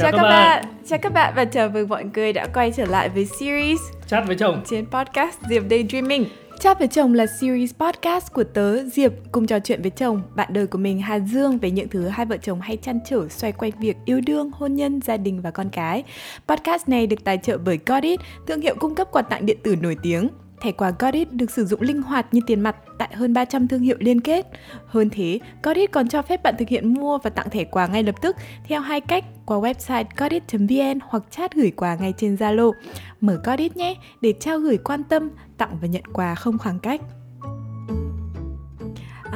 Chào, các bạn. chào các bạn và chào mừng mọi người đã quay trở lại với series Chat với chồng trên podcast Diệp Daydreaming. Chat với chồng là series podcast của tớ Diệp cùng trò chuyện với chồng, bạn đời của mình Hà Dương về những thứ hai vợ chồng hay chăn trở xoay quanh việc yêu đương, hôn nhân, gia đình và con cái. Podcast này được tài trợ bởi Godit, thương hiệu cung cấp quà tặng điện tử nổi tiếng. Thẻ quà Godit được sử dụng linh hoạt như tiền mặt tại hơn 300 thương hiệu liên kết. Hơn thế, Godit còn cho phép bạn thực hiện mua và tặng thẻ quà ngay lập tức theo hai cách qua website godit.vn hoặc chat gửi quà ngay trên Zalo. Mở Godit nhé để trao gửi quan tâm, tặng và nhận quà không khoảng cách.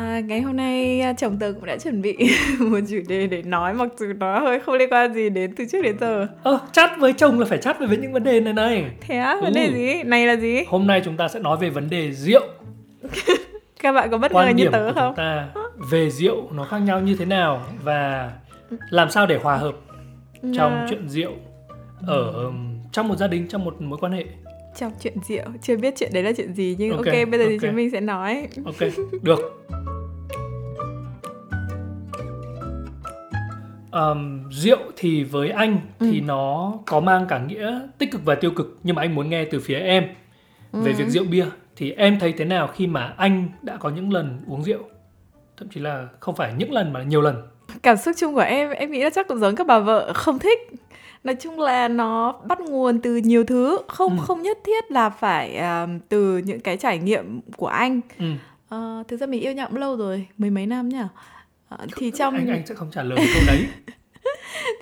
À, ngày hôm nay à, chồng tớ cũng đã chuẩn bị một chủ đề để nói mặc dù nó hơi không liên quan gì đến từ trước đến giờ. Ờ, chat với chồng là phải chat về những vấn đề này này. Thế á? Vấn đề Ừ. gì? Này là gì? Hôm nay chúng ta sẽ nói về vấn đề rượu. Các bạn có bất ngờ như tớ không? chúng ta về rượu nó khác nhau như thế nào và làm sao để hòa hợp trong À, chuyện rượu ở trong một gia đình trong một mối quan hệ. trong chuyện rượu chưa biết chuyện đấy là chuyện gì nhưng ok, Ok, bây giờ thì ok. chúng mình sẽ nói Ok, được. Ờm, rượu thì với anh thì Ừ. nó có mang cả nghĩa tích cực và tiêu cực nhưng mà anh muốn nghe từ phía em về Ừ. việc rượu bia thì em thấy thế nào khi mà anh đã có những lần uống rượu thậm chí là không phải những lần mà nhiều lần cảm xúc chung của em em nghĩ là chắc cũng giống các bà vợ không thích nói chung là nó bắt nguồn từ nhiều thứ không Ừ. không nhất thiết là phải à, từ những cái trải nghiệm của anh ừ. Ờ, thực ra mình yêu nhau cũng lâu rồi mười mấy năm nhỉ Ờ, thì trong anh anh sẽ không trả lời câu đấy.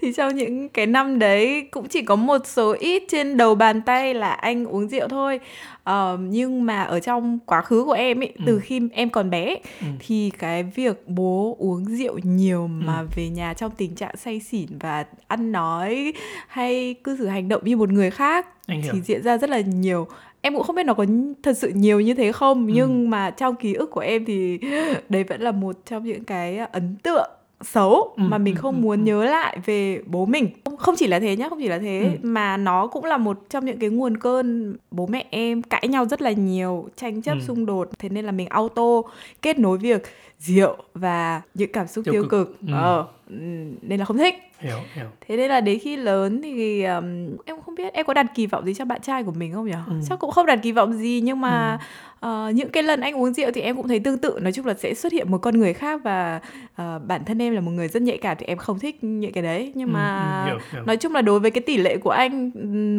Thì trong những cái năm đấy cũng chỉ có một số ít trên đầu bàn tay là anh uống rượu thôi. Ờ, nhưng mà ở trong quá khứ của em ấy Ừ. từ khi em còn bé ừ. thì cái việc bố uống rượu nhiều mà về nhà trong tình trạng say xỉn và ăn nói hay cư xử hành động như một người khác anh hiểu. thì diễn ra rất là nhiều em cũng không biết nó có thật sự nhiều như thế không Ừ. nhưng mà trong ký ức của em thì đấy vẫn là một trong những cái ấn tượng xấu Ừ, mà mình ừ, không ừ, muốn ừ. nhớ lại về bố mình Không- không chỉ là thế nhá không chỉ là thế Ừ. mà nó cũng là một trong những cái nguồn cơn bố mẹ em cãi nhau rất là nhiều tranh chấp Ừ. xung đột thế nên là mình auto kết nối việc rượu và những cảm xúc Tiêu tiêu, cực. cực, Ừ. Ờ, ừ, nên là không thích hiểu hiểu thế nên là đến khi lớn thì um, em không biết em có đặt kỳ vọng gì cho bạn trai của mình không nhỉ Ừ. chắc cũng không đặt kỳ vọng gì nhưng mà ờ, những cái lần anh uống rượu thì em cũng thấy tương tự nói chung là sẽ xuất hiện một con người khác và ờ, bản thân em là một người rất nhạy cảm thì em không thích những cái đấy nhưng Ừ, mà ừ, hiểu, hiểu. nói chung là đối với cái tỷ lệ của anh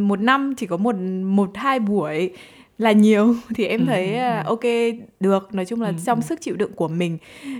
một năm chỉ có một một hai buổi là nhiều thì em Ừ, thấy ừ, là ừ. ok được. Nói chung là Ừ, trong ừ. sức chịu đựng của mình.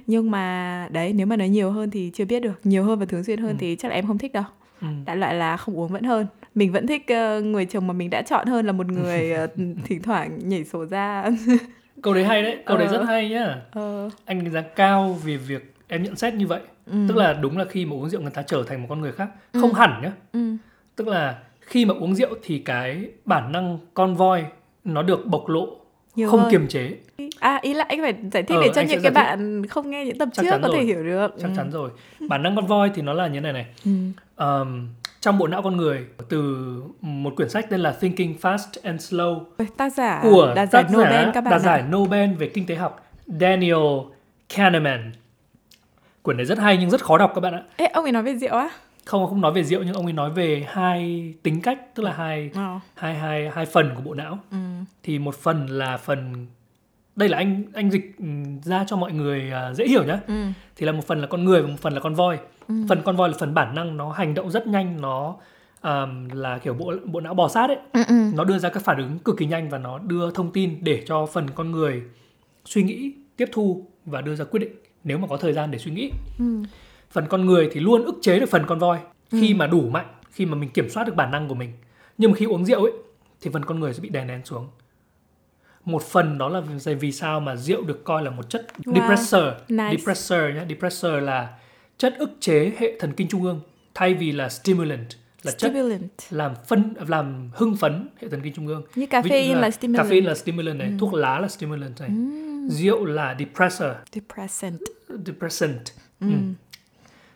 Nhưng mà đấy nếu mà nói nhiều hơn thì chưa biết được. Nhiều hơn và thường xuyên hơn Ừ. thì chắc là em không thích đâu. Ừ. đại loại là không uống vẫn hơn. Mình vẫn thích ờ, người chồng mà mình đã chọn hơn là một người ờ, thỉnh thoảng nhảy sổ ra. Câu đấy hay đấy. Câu đấy Ờ. rất hay nhá. Ờ, anh đánh giá cao về việc em nhận xét như vậy. Ừ, tức là đúng là khi mà uống rượu người ta trở thành một con người khác. Ừ. không hẳn nhá. Ừ, tức là khi mà uống rượu thì cái bản năng con voi nó được bộc lộ nhiều không hơn. kiềm chế à ý là anh phải giải thích Ờ, để cho những cái thích. bạn không nghe những tập Chắc trước có thể rồi. hiểu được chắc Ừ. chắn rồi bản năng con voi thì nó là như này này ừ. Ờm, trong bộ não con người từ một quyển sách tên là Thinking Fast and Slow tác giả của đạt giải tác Nobel các bạn đạt giải Nobel về kinh tế học Daniel Kahneman quyển này rất hay nhưng rất khó đọc các bạn ạ Ê, ông ấy nói về rượu á không không nói về rượu nhưng ông ấy nói về hai tính cách tức là hai Ờ, hai hai hai phần của bộ não ừ. thì một phần là phần đây là anh anh dịch ừm, ra cho mọi người à, dễ hiểu nhá Ừ. thì là một phần là con người và một phần là con voi Ừ. phần con voi là phần bản năng nó hành động rất nhanh nó ờm, là kiểu bộ bộ não bò sát ấy Ừ, ừ. nó đưa ra các phản ứng cực kỳ nhanh và nó đưa thông tin để cho phần con người suy nghĩ tiếp thu và đưa ra quyết định nếu mà có thời gian để suy nghĩ Ừ. phần con người thì luôn ức chế được phần con voi khi Ừ. mà đủ mạnh khi mà mình kiểm soát được bản năng của mình nhưng mà khi uống rượu ấy thì phần con người sẽ bị đè nén xuống một phần đó là vì sao mà rượu được coi là một chất Wow. depressor Nice. depressor nhé depressor là chất ức chế hệ thần kinh trung ương thay vì là stimulant là chất Stimulant. làm phân làm hưng phấn hệ thần kinh trung ương Như dụ caffeine như là stimulant. caffeine là stimulant này Ừ. thuốc lá là stimulant này Mm. rượu là depressor Depressant. depressant Ừ. Ừ.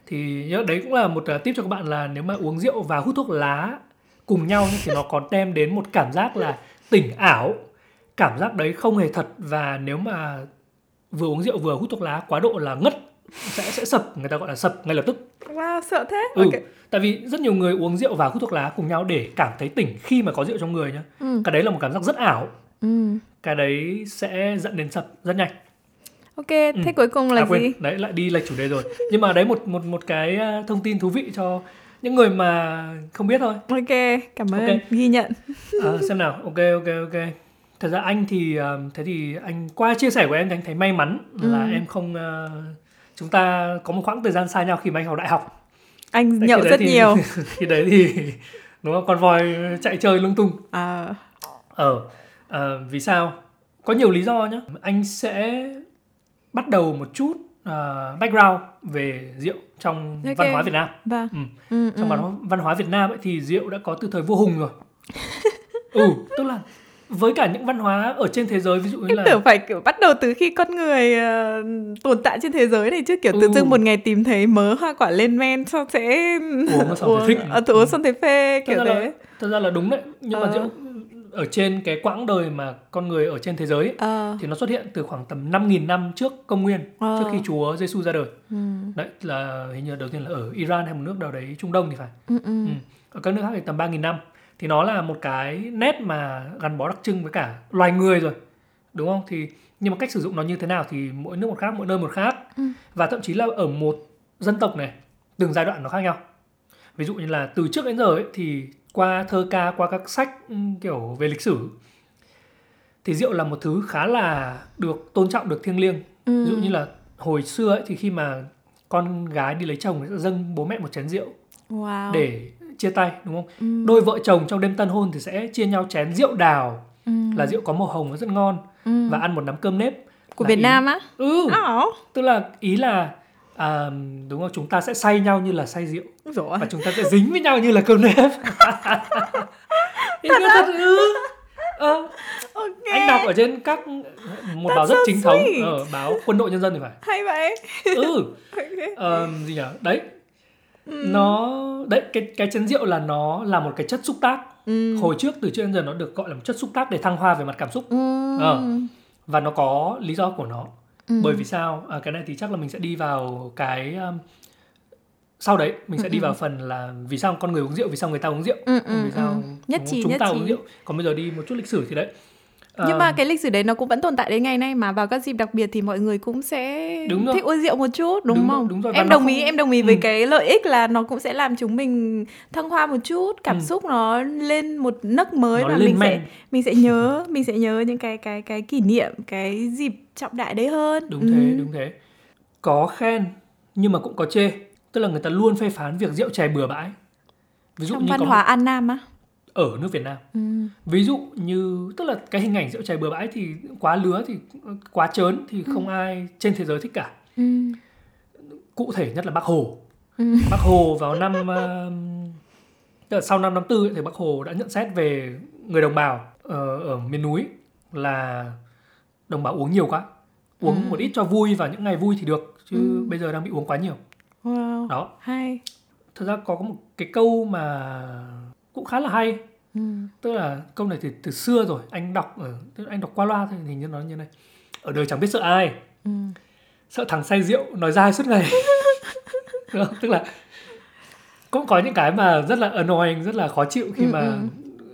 thì nhớ đấy cũng là một uh, tip cho các bạn là nếu mà uống rượu và hút thuốc lá cùng nhau thì nó còn đem đến một cảm giác là tỉnh ảo cảm giác đấy không hề thật và nếu mà vừa uống rượu vừa hút thuốc lá quá độ là ngất sẽ sẽ sập người ta gọi là sập ngay lập tức Wow, sợ thế. ừ Ok. tại vì rất nhiều người uống rượu và hút thuốc lá cùng nhau để cảm thấy tỉnh khi mà có rượu trong người nhá Ừ. cái đấy là một cảm giác rất ảo Ừ. cái đấy sẽ dẫn đến sập rất nhanh Ok, thế cuối cùng là à, quên, gì? đấy lại đi lệch chủ đề rồi nhưng mà đấy một một một cái à, thông tin thú vị cho những người mà không biết thôi Ok, cảm ơn, Ok. ghi nhận. à, xem nào ok ok ok thật ra anh thì à, thế thì anh qua chia sẻ của em thì anh thấy may mắn là Ừ. em không à, chúng ta có một khoảng thời gian xa nhau khi mà anh học đại học Anh Đấy, nhậu rất thì- nhiều. khi đấy thì đúng không con voi chạy chơi lung tung À, Ờ, ờ, vì sao? Có nhiều lý do nhé. Anh sẽ bắt đầu một chút ờ, background về rượu trong Ok. văn hóa Việt Nam. vâng. Ừ. Ừ, Trong ừ. văn hóa, Việt Nam ấy thì rượu đã có từ thời vua Hùng rồi. ừ, tức là với cả những văn hóa ở trên thế giới ví dụ như Em là tưởng phải kiểu bắt đầu từ khi con người ờ, tồn tại trên thế giới này chứ kiểu tự Ừ. dưng một ngày tìm thấy mớ hoa quả lên men xong sẽ Uống xong thấy thích. ờ, tự uống xong thấy phê Thật kiểu thế. thật ra là đúng đấy, nhưng mà Ờ. rượu ở trên cái quãng đời mà con người ở trên thế giới ấy, Ờ. thì nó xuất hiện từ khoảng tầm 5.000 năm trước công nguyên, Ờ. trước khi Chúa Giêsu ra đời. Ừ. Đấy là hình như đầu tiên là ở Iran hay một nước nào đấy Trung Đông thì phải. Ừ, ừ. Ừ. Ở các nước khác thì tầm 3.000 năm. Thì nó là một cái nét mà gắn bó đặc trưng với cả loài người rồi. Đúng không? Thì nhưng mà cách sử dụng nó như thế nào thì mỗi nước một khác, mỗi nơi một khác. Ừ. Và thậm chí là ở một dân tộc này, từng giai đoạn nó khác nhau. Ví dụ như là từ trước đến giờ ấy, thì qua thơ ca, qua các sách ừ, kiểu về lịch sử thì rượu là một thứ khá là được tôn trọng, được thiêng liêng Ừ. ví dụ như là hồi xưa ấy, thì khi mà con gái đi lấy chồng sẽ dâng bố mẹ một chén rượu Wow. để chia tay đúng không Ừ. đôi vợ chồng trong đêm tân hôn thì sẽ chia nhau chén rượu đào Ừ. là rượu có màu hồng và rất ngon Ừ. và ăn một nắm cơm nếp của là Việt ý- Nam á? ừ Ồ. tức là ý là à, đúng không chúng ta sẽ say nhau như là say rượu Rồi. và chúng ta sẽ dính với nhau như là cơm nếp nghĩa thật ừ Ờ, Ok. anh đọc ở trên các một báo That's rất so chính thống sweet. ở báo quân đội nhân dân thì phải Hay vậy. ừ Ok. Ờ, gì nhỉ đấy Ừ. nó đấy cái cái chén rượu là nó là một cái chất xúc tác Ừ. hồi trước từ trước đến giờ nó được gọi là một chất xúc tác để thăng hoa về mặt cảm xúc Ừ. Ờ. và nó có lý do của nó Ừ. bởi vì sao à, cái này thì chắc là mình sẽ đi vào cái um, sau đấy mình sẽ đi vào phần là vì sao con người uống rượu vì sao người ta uống rượu Ừ, ừ, vì sao ừ. Nhất trí, chúng nhất ta trí. uống rượu còn bây giờ đi một chút lịch sử thì đấy Nhưng Ờ, mà cái lịch sử đấy nó cũng vẫn tồn tại đến ngày nay mà vào các dịp đặc biệt thì mọi người cũng sẽ Đúng rồi. thích uống rượu một chút đúng, Đúng không? đúng rồi, và Em đồng ý, không- em đồng ý với Ừ. cái lợi ích là nó cũng sẽ làm chúng mình thăng hoa một chút, cảm Ừ. xúc nó lên một nấc mới nó và mình sẽ men mình sẽ nhớ, mình sẽ nhớ những cái cái cái kỷ niệm, cái dịp trọng đại đấy hơn. đúng Ừ. thế đúng thế có khen nhưng mà cũng có chê tức là người ta luôn phê phán việc rượu chè bừa bãi ví dụ Trong như văn có hóa An Nam á. Ở nước Việt Nam Ừ. ví dụ như tức là cái hình ảnh rượu chè bừa bãi thì quá lứa thì quá trớn thì không ai trên thế giới thích cả Ừ. cụ thể nhất là bác hồ Ừ. bác hồ vào năm uh, tức là sau năm năm tư thì bác hồ đã nhận xét về người đồng bào ở, ở miền núi là đồng bào uống nhiều quá uống Ừ. một ít cho vui vào những ngày vui thì được chứ Ừ. bây giờ đang bị uống quá nhiều Wow. đó Hay. thật ra có một cái câu mà cũng khá là hay Ừ. tức là câu này từ từ xưa rồi anh đọc ở tức anh đọc qua loa thôi thì như nó như này ở đời chẳng biết sợ ai Ừ. sợ thằng say rượu nói dai suốt ngày tức là cũng có những cái mà rất là annoying rất là khó chịu khi Ừ, mà ừ.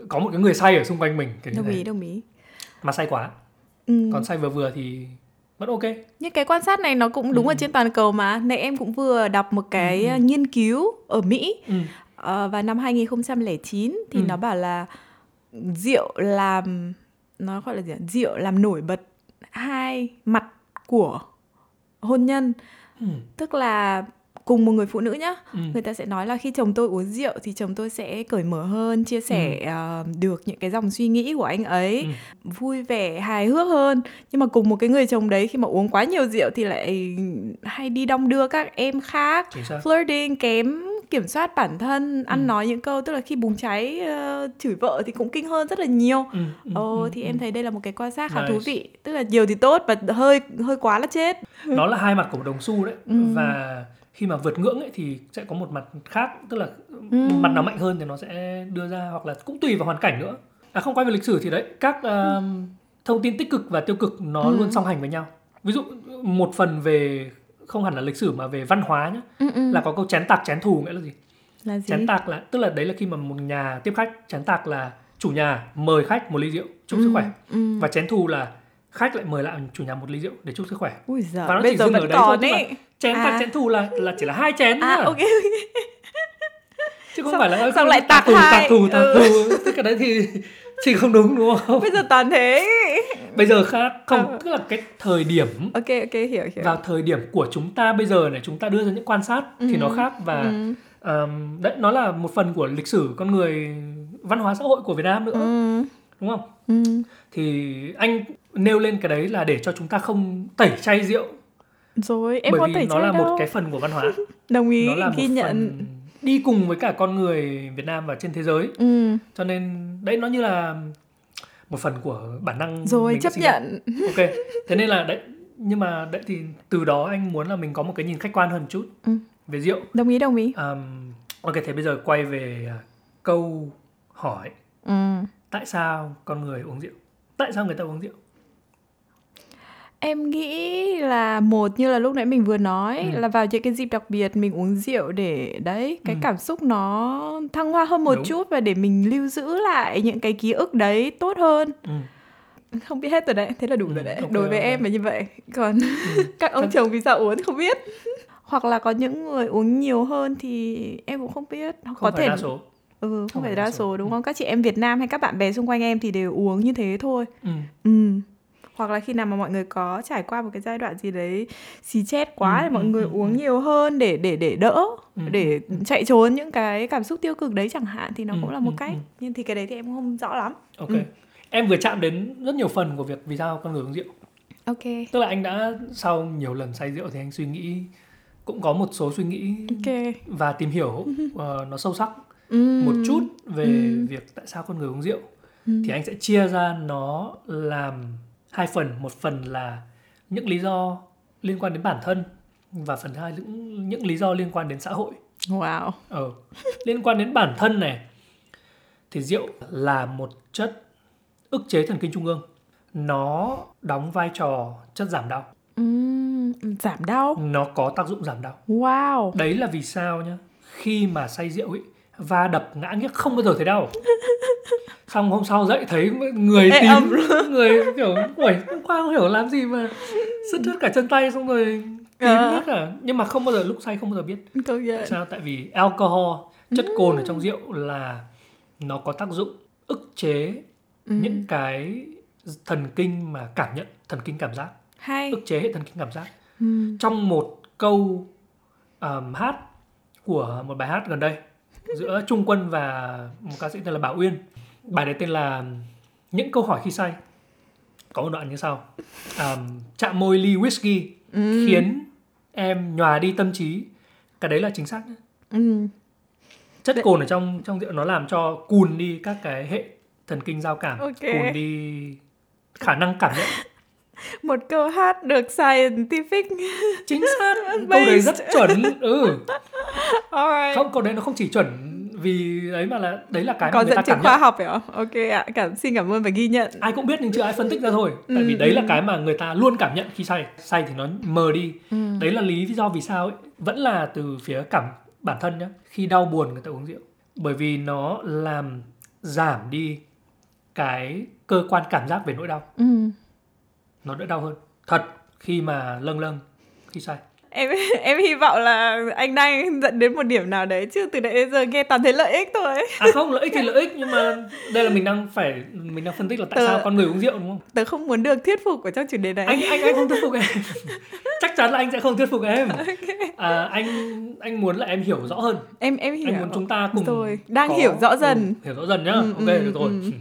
có một cái người say ở xung quanh mình kiểu Đồng ý, đồng ý. mà say quá Ừ. còn say vừa vừa thì vẫn ok Những cái quan sát này nó cũng đúng Ừ. ở trên toàn cầu mà. Nãy em cũng vừa đọc một cái Ừ, nghiên cứu ở Mỹ ừ. Ờ, vào năm 2009 thì Ừ. nó bảo là rượu làm nó gọi là gì? Rượu làm nổi bật hai mặt của hôn nhân, Ừ. tức là cùng một người phụ nữ nhá Ừ. người ta sẽ nói là khi chồng tôi uống rượu thì chồng tôi sẽ cởi mở hơn chia sẻ ờ, được những cái dòng suy nghĩ của anh ấy Ừ. vui vẻ hài hước hơn nhưng mà cùng một cái người chồng đấy khi mà uống quá nhiều rượu thì lại hay đi đong đưa các em khác flirting kém kiểm soát bản thân ăn Ừ. nói những câu tức là khi bùng cháy ờ, chửi vợ thì cũng kinh hơn rất là nhiều ừ. Ừ. Ừ. thì ừ. em thấy đây là một cái quan sát khá Nice. thú vị tức là nhiều thì tốt và hơi hơi quá là chết nó là hai mặt của một đồng xu đấy Ừ. và khi mà vượt ngưỡng ấy thì sẽ có một mặt khác tức là Ừ. mặt nào mạnh hơn thì nó sẽ đưa ra hoặc là cũng tùy vào hoàn cảnh nữa à không quay về lịch sử thì đấy các um, thông tin tích cực và tiêu cực nó Ừ. luôn song hành với nhau ví dụ một phần về không hẳn là lịch sử mà về văn hóa nhá. Ừ, ừ. là có câu chén tạc chén thù nghĩa là gì? Là gì? Chén tạc là tức là đấy là khi mà một nhà tiếp khách chén tạc là chủ nhà mời khách một ly rượu chúc sức khỏe. ừ. và chén thù là khách lại mời lại chủ nhà một ly rượu để chúc sức khỏe. Ui giời và nó bây chỉ giờ dừng vẫn ở đấy thôi, chén À. tạc chén thù là là chỉ là hai chén à nhá ok chứ không Xong- phải là xong lại tạc tạc thù tạc thù tạc Ừ. thù. Cái đấy thì thì không đúng đúng không bây giờ toàn thế bây giờ khác không Ờ. tức là cái thời điểm ok ok hiểu hiểu vào thời điểm của chúng ta bây giờ này chúng ta đưa ra những quan sát thì nó Ừ. khác và ừ. ờm, đấy nó là một phần của lịch sử con người văn hóa xã hội của Việt Nam nữa Ừ. đúng không Ừ. thì anh nêu lên cái đấy là để cho chúng ta không tẩy chay rượu rồi em bởi có vì tẩy nó là đâu một cái phần của văn hóa đồng ý nó là một ghi nhận phần đi cùng với cả con người Việt Nam và trên thế giới. Ừ. cho nên đấy nó như là một phần của bản năng rồi chấp nhận. Ok thế nên là đấy nhưng mà đấy thì từ đó anh muốn là mình có một cái nhìn khách quan hơn chút Ừ. về rượu. Đồng ý đồng ý. Um, ok thế bây giờ quay về à, câu hỏi. Ừ. tại sao con người uống rượu? Tại sao người ta uống rượu Em nghĩ là một như là lúc nãy mình vừa nói Ừ. là vào những cái dịp đặc biệt mình uống rượu để đấy cái Ừ. cảm xúc nó thăng hoa hơn một Đúng. chút và để mình lưu giữ lại những cái ký ức đấy tốt hơn. ừ. Không biết hết rồi đấy, thế là đủ Ừ, rồi đấy. ok, Đối với ok. em là như vậy. Còn Ừ. các ông chồng vì sao uống thì không biết. Hoặc là có những người uống nhiều hơn thì em cũng không biết. không có phải thể đa số ừ không, Không phải phải đa đa số số. đúng Ừ. không? Các chị em Việt Nam hay các bạn bè xung quanh em thì đều uống như thế thôi. ừ. Ừ. Hoặc là khi nào mà mọi người có trải qua một cái giai đoạn gì đấy xì chết quá Ừ, thì mọi ừ, người ừ, uống ừ. nhiều hơn để để để đỡ Ừ, để ừ, chạy trốn những cái cảm xúc tiêu cực đấy chẳng hạn thì nó Ừ, cũng là một ừ, cách. ừ. Nhưng thì cái đấy thì em không rõ lắm. ok Ừ. em vừa chạm đến rất nhiều phần của việc vì sao con người uống rượu Ok. tức là anh đã sau nhiều lần say rượu thì anh suy nghĩ cũng có một số suy nghĩ Ok. và tìm hiểu ờ, nó sâu sắc Ừ. một chút về Ừ. việc tại sao con người uống rượu Ừ. thì anh sẽ chia ra nó làm hai phần một phần là những lý do liên quan đến bản thân và phần hai những những lý do liên quan đến xã hội Wow. ờ liên quan đến bản thân này thì rượu là một chất ức chế thần kinh trung ương nó đóng vai trò chất giảm đau Ừm, giảm đau. nó có tác dụng giảm đau Wow. đấy là vì sao nhá khi mà say rượu ấy va đập ngã nghiếc không bao giờ thấy đau xong hôm sau dậy thấy người Ê, tím người kiểu ui hôm qua không hiểu làm gì mà sứt hết cả chân tay xong rồi tím Ờ. hết cả nhưng mà không bao giờ lúc say không bao giờ biết Công tại nhận. sao tại vì alcohol chất cồn ở trong rượu là nó có tác dụng ức chế Ừ. những cái thần kinh mà cảm nhận thần kinh cảm giác Hay. ức chế hệ thần kinh cảm giác Ừ. trong một câu um, hát của một bài hát gần đây giữa Trung Quân và một ca sĩ tên là Bảo Uyên. Bài đấy tên là Những câu hỏi khi say. Có một đoạn như sau. Um, chạm môi ly whisky Ừ. khiến em nhòa đi tâm trí. Cái đấy là chính xác nhé. Ừ. Chất cồn ở trong trong rượu nó làm cho cùn đi các cái hệ thần kinh giao cảm, Ok. cùn đi khả năng cảm nhận. Một câu hát được scientific. Chính xác. Câu đấy rất chuẩn. Ừ. Alright. không câu đấy nó không chỉ chuẩn vì đấy mà là đấy là cái mà có người dẫn ta chứng khoa học phải không? Ok ạ, cảm xin cảm ơn và ghi nhận. ai cũng biết nhưng chưa ai phân tích ra thôi tại vì Ừ, đấy là ừ. cái mà người ta luôn cảm nhận khi say say thì nó mờ đi Ừ. đấy là lý do vì sao ấy vẫn là từ phía cảm bản thân nhá khi đau buồn người ta uống rượu bởi vì nó làm giảm đi cái cơ quan cảm giác về nỗi đau Ừ. nó đỡ đau hơn thật khi mà lâng lâng khi say Em em hy vọng là anh đang dẫn đến một điểm nào đấy chứ từ nãy đến giờ nghe toàn thấy lợi ích thôi. à không lợi ích thì lợi ích nhưng mà đây là mình đang phải mình đang phân tích là tại Tớ- sao con người uống rượu đúng không Tớ không muốn được thuyết phục ở trong chủ đề này. anh anh anh không thuyết phục em chắc chắn là anh sẽ không thuyết phục em à, anh anh muốn là em hiểu rõ hơn em em hiểu. anh muốn chúng ta cùng Rồi, đang có- hiểu rõ dần. ừ, hiểu rõ dần nhá Ừ, ok ừ, được rồi ừ.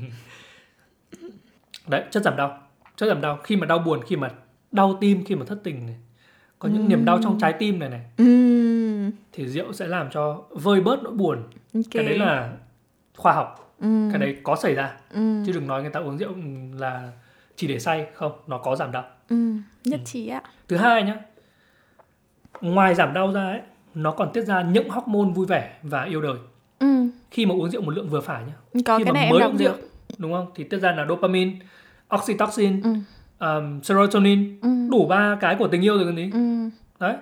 đấy chất giảm đau chất giảm đau khi mà đau buồn khi mà đau tim khi mà thất tình này. Có những Ừ. niềm đau trong trái tim này này. Ừm, thì rượu sẽ làm cho vơi bớt nỗi buồn. Ok. cái đấy là khoa học. Ừm, cái đấy có xảy ra. Ừm, chứ đừng nói người ta uống rượu là chỉ để say. Không nó có giảm đau. Ừm, nhất Ừ. trí ạ. thứ hai nhá. Ngoài giảm đau ra ấy nó còn tiết ra những hormone vui vẻ và yêu đời. Ừm, khi mà uống rượu một lượng vừa phải nhá. Có khi cái mà này em mới đọc uống được. rượu đúng không? Thì tiết ra là dopamine oxytocin Ừm, um, serotonin ừm, đủ ba cái của tình yêu rồi còn gì. Ừm, đấy.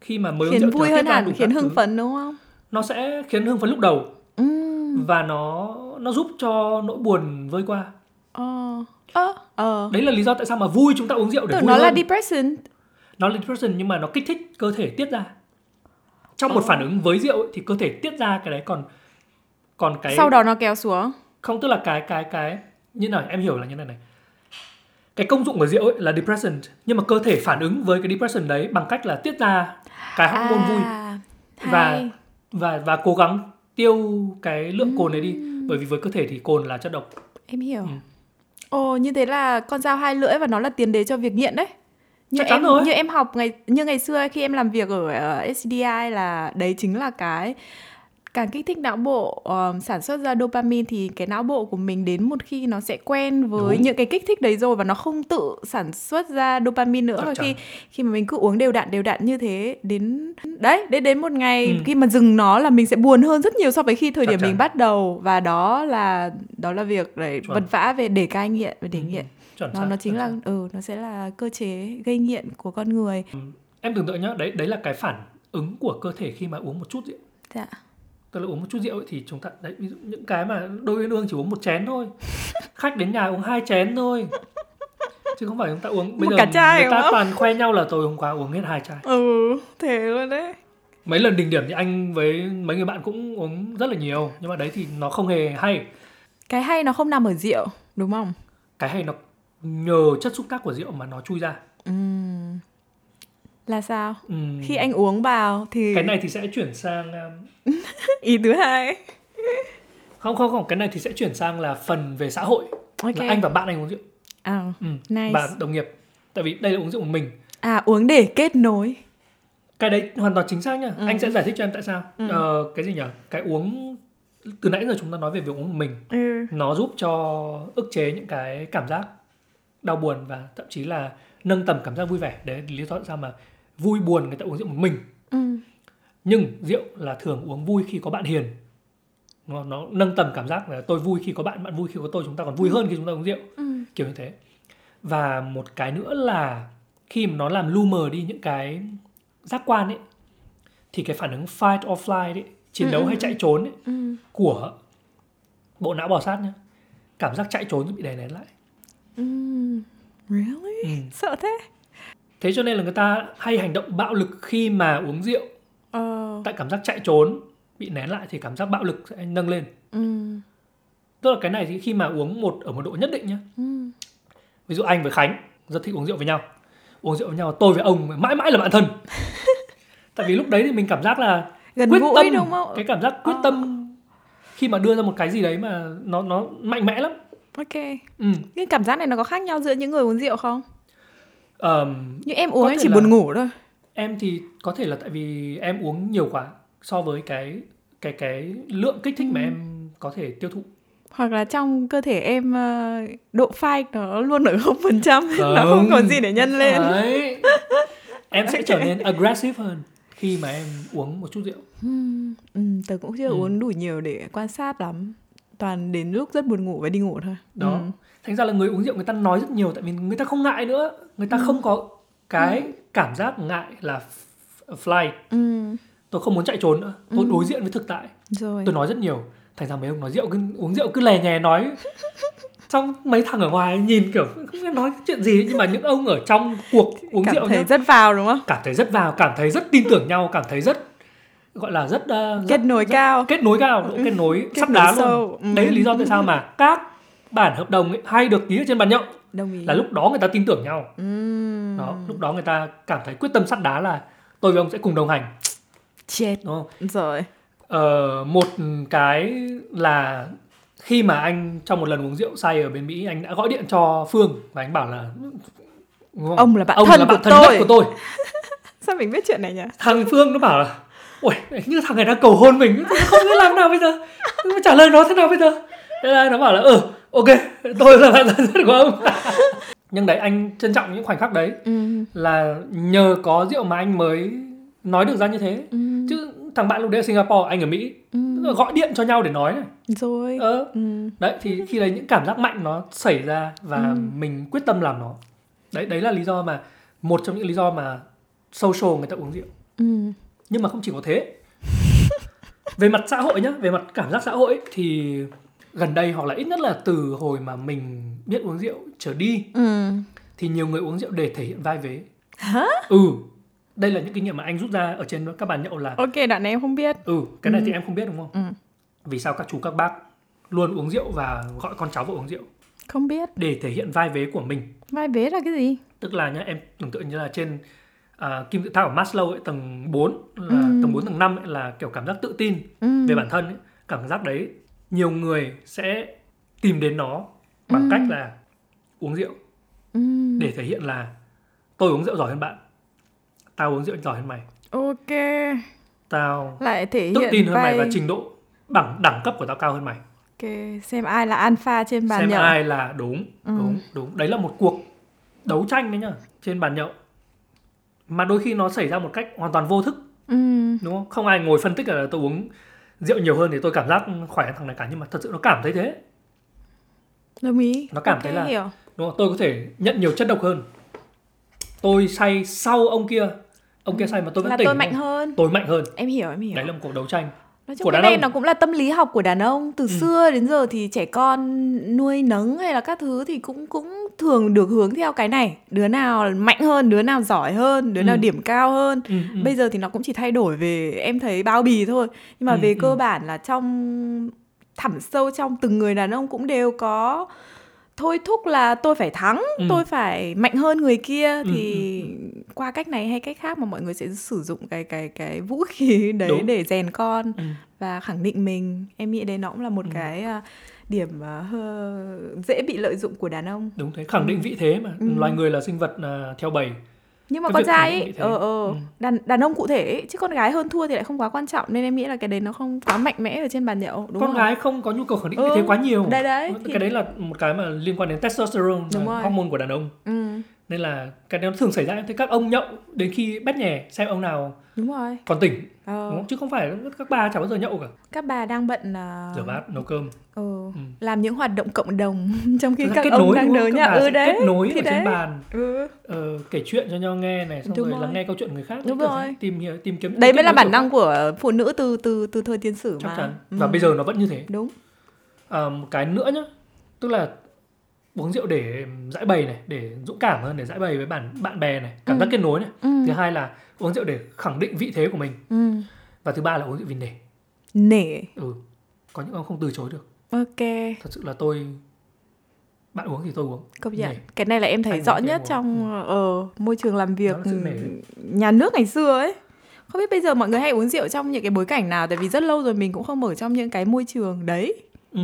Khi mà mới khiến vui hơn hẳn khiến hưng thứ. phấn đúng không? Nó sẽ khiến hưng phấn lúc đầu. Ừm. và nó nó giúp cho nỗi buồn vơi qua. Ờ. Ờ ờ. Đấy là lý do tại sao mà vui chúng ta uống rượu để tưởng vui nó là hơn. depression. Nó là depression nhưng mà nó kích thích cơ thể tiết ra. Trong một Ờ. phản ứng với rượu ấy, thì cơ thể tiết ra cái đấy còn còn cái sau đó nó kéo xuống. Không tức là cái cái cái như nào em hiểu là như này này cái công dụng của rượu ấy là depressant nhưng mà cơ thể phản ứng với cái depression đấy bằng cách là tiết ra cái hormone vui à, và hay. và và cố gắng tiêu cái lượng cồn đấy đi bởi vì với cơ thể thì cồn là chất độc em hiểu Ừ. ồ như thế là con dao hai lưỡi và nó là tiền đề cho việc nghiện đấy như Chắc em rồi. như em học ngày như ngày xưa khi em làm việc ở ờ, SDI là đấy chính là cái càng kích thích não bộ ờ, sản xuất ra dopamine thì cái não bộ của mình đến một khi nó sẽ quen với Đúng. những cái kích thích đấy rồi và nó không tự sản xuất ra dopamine nữa và khi khi mà mình cứ uống đều đặn đều đặn như thế đến đấy đến đến một ngày Ừ. khi mà dừng nó là mình sẽ buồn hơn rất nhiều so với khi thời Chắc điểm mình chắn. bắt đầu và đó là đó là việc để vật vã về để cai nghiện và để Ừ, nghiện chuẩn nó xác, nó chính là xác. ừ nó sẽ là cơ chế gây nghiện của con người em tưởng tượng nhá đấy đấy là cái phản ứng của cơ thể khi mà uống một chút rượu dạ tức là uống một chút rượu ấy, thì chúng ta đấy ví dụ những cái mà đôi uyên ương chỉ uống một chén thôi. Khách đến nhà uống hai chén thôi. Chứ không phải chúng ta uống bây Một giờ cả chai người ta không? toàn khoe nhau là tôi hôm qua uống hết hai chai. Ừ thế luôn đấy. Mấy lần đỉnh điểm thì anh với mấy người bạn cũng uống rất là nhiều nhưng mà đấy thì nó không hề hay. Cái hay nó không nằm ở rượu đúng không? Cái hay nó nhờ chất xúc tác của rượu mà nó chui ra. Ừm. Là sao? Ừm, khi anh uống vào thì cái này thì sẽ chuyển sang um, ý thứ hai. Không không không cái này thì sẽ chuyển sang là phần về xã hội. Ok. là anh và bạn anh uống rượu. À, ừ. nice. và đồng nghiệp. Tại vì đây là uống rượu một mình. À uống để kết nối. Cái đấy hoàn toàn chính xác nha. Ừ. anh sẽ giải thích cho em tại sao. Ừ. ờ, cái gì nhỉ? Cái uống từ nãy giờ chúng ta nói về việc uống một mình. Ừ. Nó giúp cho ức chế những cái cảm giác đau buồn và thậm chí là nâng tầm cảm giác vui vẻ. Đấy lý do tại sao mà vui buồn người ta uống rượu một mình. Ừ. Nhưng rượu là thường uống vui khi có bạn hiền. Nó, nó nâng tầm cảm giác là tôi vui khi có bạn bạn vui khi có tôi chúng ta còn vui hơn khi chúng ta uống rượu. Ừ. Kiểu như thế. Và một cái nữa là khi mà nó làm lu mờ đi những cái giác quan ấy thì cái phản ứng fight or flight ấy chiến Ừ, đấu ừ, hay ừ. chạy trốn ấy, ừ. của bộ não bò sát nhá cảm giác chạy trốn bị đè nén lại. Ừ. Really? Ừ. sợ thế thế cho nên là người ta hay hành động bạo lực khi mà uống rượu. Ờ. Tại cảm giác chạy trốn bị nén lại thì cảm giác bạo lực sẽ nâng lên. Ừ. Tức là cái này thì khi mà uống một ở một độ nhất định nhá. Ừ. Ví dụ anh với khánh rất thích uống rượu với nhau. Uống rượu với nhau tôi với ông mãi mãi là bạn thân. Tại vì lúc đấy thì mình cảm giác là gần quyết gũi tâm đúng không? cái cảm giác quyết Ờ. tâm khi mà đưa ra một cái gì đấy mà nó nó mạnh mẽ lắm. Ok. Ừ. cái cảm giác này nó có khác nhau giữa những người uống rượu không Ờm, như em uống em chỉ là- buồn ngủ thôi. Em thì có thể là tại vì em uống nhiều quá so với cái cái cái lượng kích thích mà Ừ. em có thể tiêu thụ. Hoặc là trong cơ thể em ờ, độ fight nó luôn ở không phần trăm nó không còn gì để nhân lên. Đấy. em sẽ trở nên aggressive hơn khi mà em uống một chút rượu. Ừm, ừm, tớ cũng chưa Ừ. uống đủ nhiều để quan sát lắm. Toàn đến lúc rất buồn ngủ và đi ngủ thôi. Đó. Ừm. thành ra là người uống rượu người ta nói rất nhiều tại vì người ta không ngại nữa người ta Ừ. không có cái cảm giác ngại là fly Ừm, tôi không muốn chạy trốn nữa. Tôi Ừ. đối diện với thực tại. Rồi. Tôi nói rất nhiều. Thành ra mấy ông nói rượu cứ uống rượu cứ lè nhè nói. Xong mấy thằng ở ngoài nhìn kiểu không biết nói chuyện gì nhưng mà những ông ở trong cuộc uống cảm rượu thấy nhá, rất vào đúng không? cảm thấy rất vào cảm thấy rất tin tưởng nhau cảm thấy rất gọi là rất, uh, rất kết nối cao. kết nối cao độ kết nối Kết nối đá sâu. luôn. Ừ. đấy là lý do tại sao mà các bản hợp đồng ấy hay được ký ở trên bàn nhậu đồng ý. Là lúc đó người ta tin tưởng nhau. Ừm. đó lúc đó người ta cảm thấy quyết tâm sắt đá là tôi với ông sẽ cùng đồng hành. Chết. Đúng không? Rồi. Ờ, một cái là khi mà anh trong một lần uống rượu say ở bên Mỹ anh đã gọi điện cho Phương và anh bảo là? Ông là bạn ông thân là bạn của thân tôi. của tôi. Sao mình biết chuyện này nhỉ? Thằng Phương nó bảo là ui như thằng này đang cầu hôn mình không biết làm nào bây giờ? Trả lời nó thế nào bây giờ? Thế là nó bảo là ừ ok tôi là bạn thân nhất của ông. Nhưng đấy anh trân trọng những khoảnh khắc đấy. Ừm, là nhờ có rượu mà anh mới nói được ra như thế. Ừm, chứ thằng bạn lúc đấy ở Singapore anh ở Mỹ. Ừm. gọi điện cho nhau để nói này. Rồi. Ờ. Ừm, đấy thì khi đấy những cảm giác mạnh nó xảy ra và Ừ. mình quyết tâm làm nó. Đấy đấy là lý do mà một trong những lý do mà social người ta uống rượu. Ừ. nhưng mà không chỉ có thế. Về mặt xã hội nhá về mặt cảm giác xã hội thì gần đây hoặc là ít nhất là từ hồi mà mình biết uống rượu trở đi ừ. thì nhiều người uống rượu để thể hiện vai vế. Hả? Ừ đây là những kinh nghiệm mà anh rút ra ở trên các bàn nhậu là ok đoạn này em không biết. Ừ cái này Ừ. thì em không biết đúng không? Ừ. Vì sao các chú các bác luôn uống rượu và gọi con cháu vào uống rượu? Không biết. Để thể hiện vai vế của mình. Vai vế là cái gì? Tức là nhá em tưởng tượng như là trên à, kim tự tháp của Maslow ấy, tầng 4 là Ừ. tầng 4 tầng 5 ấy, là kiểu cảm giác tự tin ừ. về bản thân ấy. cảm giác đấy nhiều người sẽ tìm đến nó bằng Ừ. cách là uống rượu. Ừ. để thể hiện là tôi uống rượu giỏi hơn bạn tao uống rượu giỏi hơn mày. Ok. Tao lại thể tự hiện tin hơn vai mày và trình độ bằng đẳng cấp của tao cao hơn mày. Ok xem ai là alpha trên bàn xem nhậu. ai là đúng Ừ. đúng đúng. Đấy là một cuộc đấu tranh đấy nhá trên bàn nhậu. Mà đôi khi nó xảy ra một cách hoàn toàn vô thức. Ừ. đúng không? Không ai ngồi phân tích là tôi uống rượu nhiều hơn thì tôi cảm giác khỏe hơn thằng này cả nhưng mà thật sự nó cảm thấy thế. Đồng ý. Nó cảm Ok, thấy là- hiểu. đúng không? Tôi có thể nhận nhiều chất độc hơn. Tôi say sau ông kia. Ông kia say mà tôi vẫn là tỉnh tôi mạnh hơn. Tôi mạnh hơn. Em hiểu em hiểu. Đấy là một cuộc đấu tranh nói chung của cái này nó cũng là tâm lý học của đàn ông từ Ừ. xưa đến giờ thì trẻ con nuôi nấng hay là các thứ thì cũng cũng thường được hướng theo cái này đứa nào mạnh hơn đứa nào giỏi hơn đứa Ừ. nào điểm cao hơn ừ, ừ. bây giờ thì nó cũng chỉ thay đổi về em thấy bao bì thôi nhưng mà Ừ, về ừ. cơ bản là trong thẳm sâu trong từng người đàn ông cũng đều có thôi thúc là tôi phải thắng Ừ. tôi phải mạnh hơn người kia Ừ, thì qua cách này hay cách khác mà mọi người sẽ sử dụng cái cái cái vũ khí đấy Đúng. để rèn con Ừ. và khẳng định mình em nghĩ đấy nó cũng là một Ừ. cái à, điểm à, dễ bị lợi dụng của đàn ông đúng thế khẳng định vị thế mà Ừ. loài người là sinh vật à, theo bầy nhưng mà Cái con trai ấy ờ ờ Ừ. đàn đàn ông cụ thể ấy, chứ con gái hơn thua thì lại không quá quan trọng nên em nghĩ là cái đấy nó không quá mạnh mẽ ở trên bàn nhậu đúng con không? gái không có nhu cầu khẳng định Ừ, thế quá nhiều. đấy đấy thì- cái đấy là một cái mà liên quan đến testosterone Đúng là rồi. hormone của đàn ông. Ừ nên là cái nó thường xảy ra thấy các ông nhậu đến khi bét nhè xem ông nào đúng rồi. còn tỉnh. Ờ, đúng không? chứ không phải các bà chả bao giờ nhậu cả. Các bà đang bận à, rửa bát nấu cơm. Ờ, Ừ. làm những hoạt động cộng đồng trong khi các kết ông nối đang đớ bà ừ đấy. kết nối thì ở trên đấy. bàn. Ừ. ờ, kể chuyện cho nhau nghe này xong Đúng rồi rồi. lắng nghe câu chuyện người khác. Đúng rồi. tìm hiểu tìm kiếm đấy mới là bản năng của phụ nữ từ từ từ thời tiên sử chắc mà. chắn. Ừ. và bây giờ nó vẫn như thế. Đúng. À, một cái nữa nhá. Tức là uống rượu để giải bày này để dũng cảm hơn để giải bày với bạn bạn bè này cảm Ừ. giác kết nối này. Ừ. thứ hai là uống rượu để khẳng định vị thế của mình. Ừ. và thứ ba là uống rượu vì nể. Nể. Ừ có những ông không từ chối được. Ok. Thật sự là tôi bạn uống thì tôi uống. Công nhận. Nể. cái này là em thấy Anh rõ nhất em trong ờ, môi trường làm việc nhà nước ngày xưa ấy. Không biết bây giờ mọi người hay uống rượu trong những cái bối cảnh nào? Tại vì rất lâu rồi mình cũng không ở trong những cái môi trường đấy. Ừ.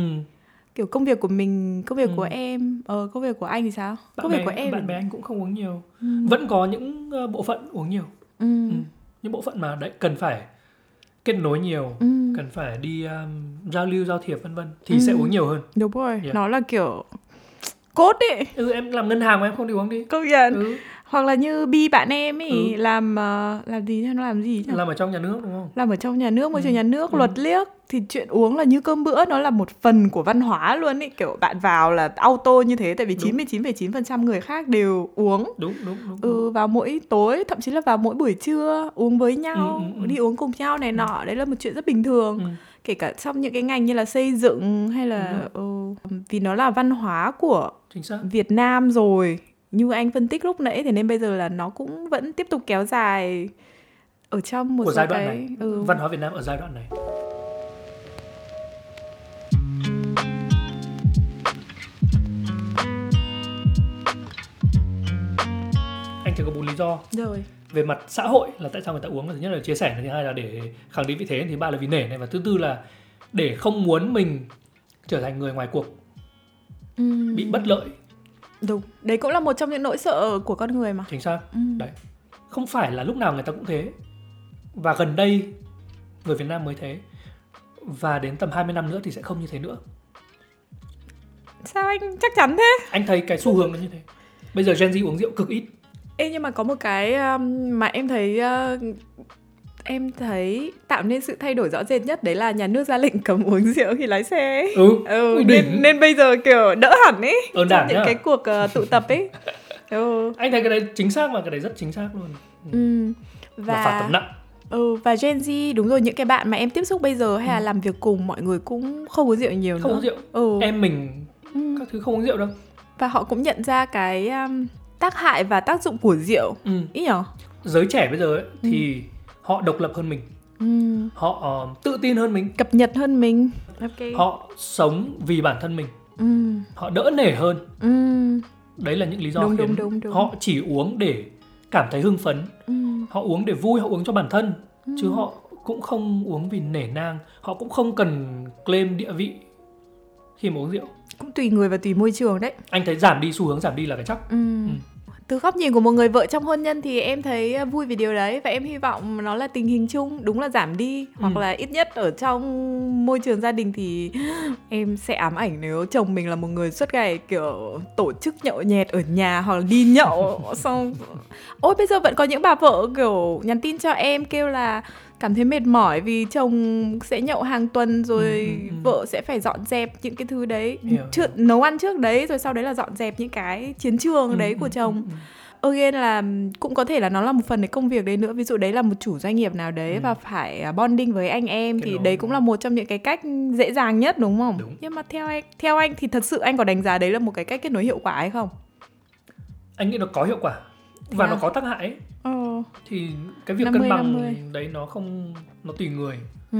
kiểu công việc của mình công việc Ừ. của em ờ, công việc của anh thì sao bạn công bè việc của em bạn bè anh cũng không uống nhiều Ừ. vẫn có những ờ, bộ phận uống nhiều ừ. Ừ. những bộ phận mà đấy cần phải kết nối nhiều Ừ. cần phải đi um, giao lưu giao thiệp vân vân thì Ừ. sẽ uống nhiều hơn đúng rồi Yeah. nó là kiểu cốt ấy ừ em làm ngân hàng mà em không đi uống đi công nhận ừ. Hoặc là như bi bạn em ấy Ừ. làm ờ, làm gì nó làm gì nhỉ? làm ở trong nhà nước đúng không làm ở trong nhà nước môi Ừ. trường nhà nước Ừ. luật liếc thì chuyện uống là như cơm bữa nó là một phần của văn hóa luôn ấy kiểu bạn vào là auto như thế tại vì Đúng. 99,9% người khác đều uống đúng đúng đúng, ừ vào mỗi tối thậm chí là vào mỗi buổi trưa uống với nhau Ừ, ừ, ừ. đi uống cùng nhau này nọ đấy là một chuyện rất bình thường Ừ. kể cả trong những cái ngành như là xây dựng hay là ừ, vì nó là văn hóa của Việt Nam rồi như anh phân tích lúc nãy thì nên bây giờ là nó cũng vẫn tiếp tục kéo dài ở trong một số giai đoạn cái này. ừ. văn hóa Việt Nam ở giai đoạn này. Anh chỉ có bốn lý do. Rồi. Về mặt xã hội là tại sao người ta uống? Thứ nhất là chia sẻ thứ hai là để khẳng định vị thế thứ ba là vì nể này và thứ tư là để không muốn mình trở thành người ngoài cuộc. Ừ. bị bất lợi đúng. Đấy cũng là một trong những nỗi sợ của con người mà. Chính xác. Ừ. Đấy. không phải là lúc nào người ta cũng thế. Và gần đây người Việt Nam mới thế. Và đến tầm 20 năm nữa thì sẽ không như thế nữa. Sao anh chắc chắn thế? Anh thấy cái xu hướng nó như thế. Bây giờ Gen Z uống rượu cực ít. Ê nhưng mà có một cái um, mà em thấy uh, em thấy tạo nên sự thay đổi rõ rệt nhất đấy là nhà nước ra lệnh cấm uống rượu khi lái xe ấy. ừ, Ừ, Ui, nên, đỉnh. nên bây giờ kiểu đỡ hẳn ấy Ơn trong những nhá. cái cuộc uh, tụ tập ấy ừ. anh thấy cái đấy chính xác mà cái đấy rất chính xác luôn Ừ. và phạt và tầm nặng ừ và Gen Z đúng rồi những cái bạn mà em tiếp xúc bây giờ hay là Ừ. làm việc cùng mọi người cũng không uống rượu nhiều không nữa uống rượu ừ. em mình ừ. các thứ không uống rượu đâu và họ cũng nhận ra cái um, tác hại và tác dụng của rượu ừ. ý nhở giới trẻ bây giờ ấy, thì họ độc lập hơn mình. Ừ. họ ờ, tự tin hơn mình. Cập nhật hơn mình. Ok. Họ sống vì bản thân mình. Ừ. họ đỡ nể hơn. Ừ. đấy là những lý do Đúng, khiến đúng, đúng, đúng. họ chỉ uống để cảm thấy hưng phấn. Ừ. họ uống để vui họ uống cho bản thân. Chứ họ cũng không uống vì nể nang. Họ cũng không cần claim địa vị khi mà uống rượu. Cũng tùy người và tùy môi trường đấy. Anh thấy giảm đi xu hướng giảm đi là cái chắc. Ừ. từ góc nhìn của một người vợ trong hôn nhân thì em thấy uh, vui vì điều đấy và em hy vọng nó là tình hình chung đúng là giảm đi hoặc Ừ. là ít nhất ở trong môi trường gia đình thì em sẽ ám ảnh nếu chồng mình là một người suốt ngày kiểu tổ chức nhậu nhẹt ở nhà hoặc là đi nhậu xong ôi bây giờ vẫn có những bà vợ kiểu nhắn tin cho em kêu là cảm thấy mệt mỏi vì chồng sẽ nhậu hàng tuần rồi Ừ, ừ, ừ. vợ sẽ phải dọn dẹp những cái thứ đấy Hiểu, trước nấu ăn trước đấy rồi sau đấy là dọn dẹp những cái chiến trường đấy Ừ, của ừ, chồng. again là cũng có thể là nó là một phần cái công việc đấy nữa. Ví dụ đấy là một chủ doanh nghiệp nào đấy Ừ. và phải à, bonding với anh em thì đấy cũng là một trong những cái cách dễ dàng nhất đúng không? Đúng. nhưng mà theo anh theo anh thì thật sự anh có đánh giá đấy là một cái cách kết nối hiệu quả hay không? Anh nghĩ nó có hiệu quả và À. nó có tác hại ấy. ờ thì cái việc 50, cân bằng 50. đấy nó không nó tùy người. Ừ.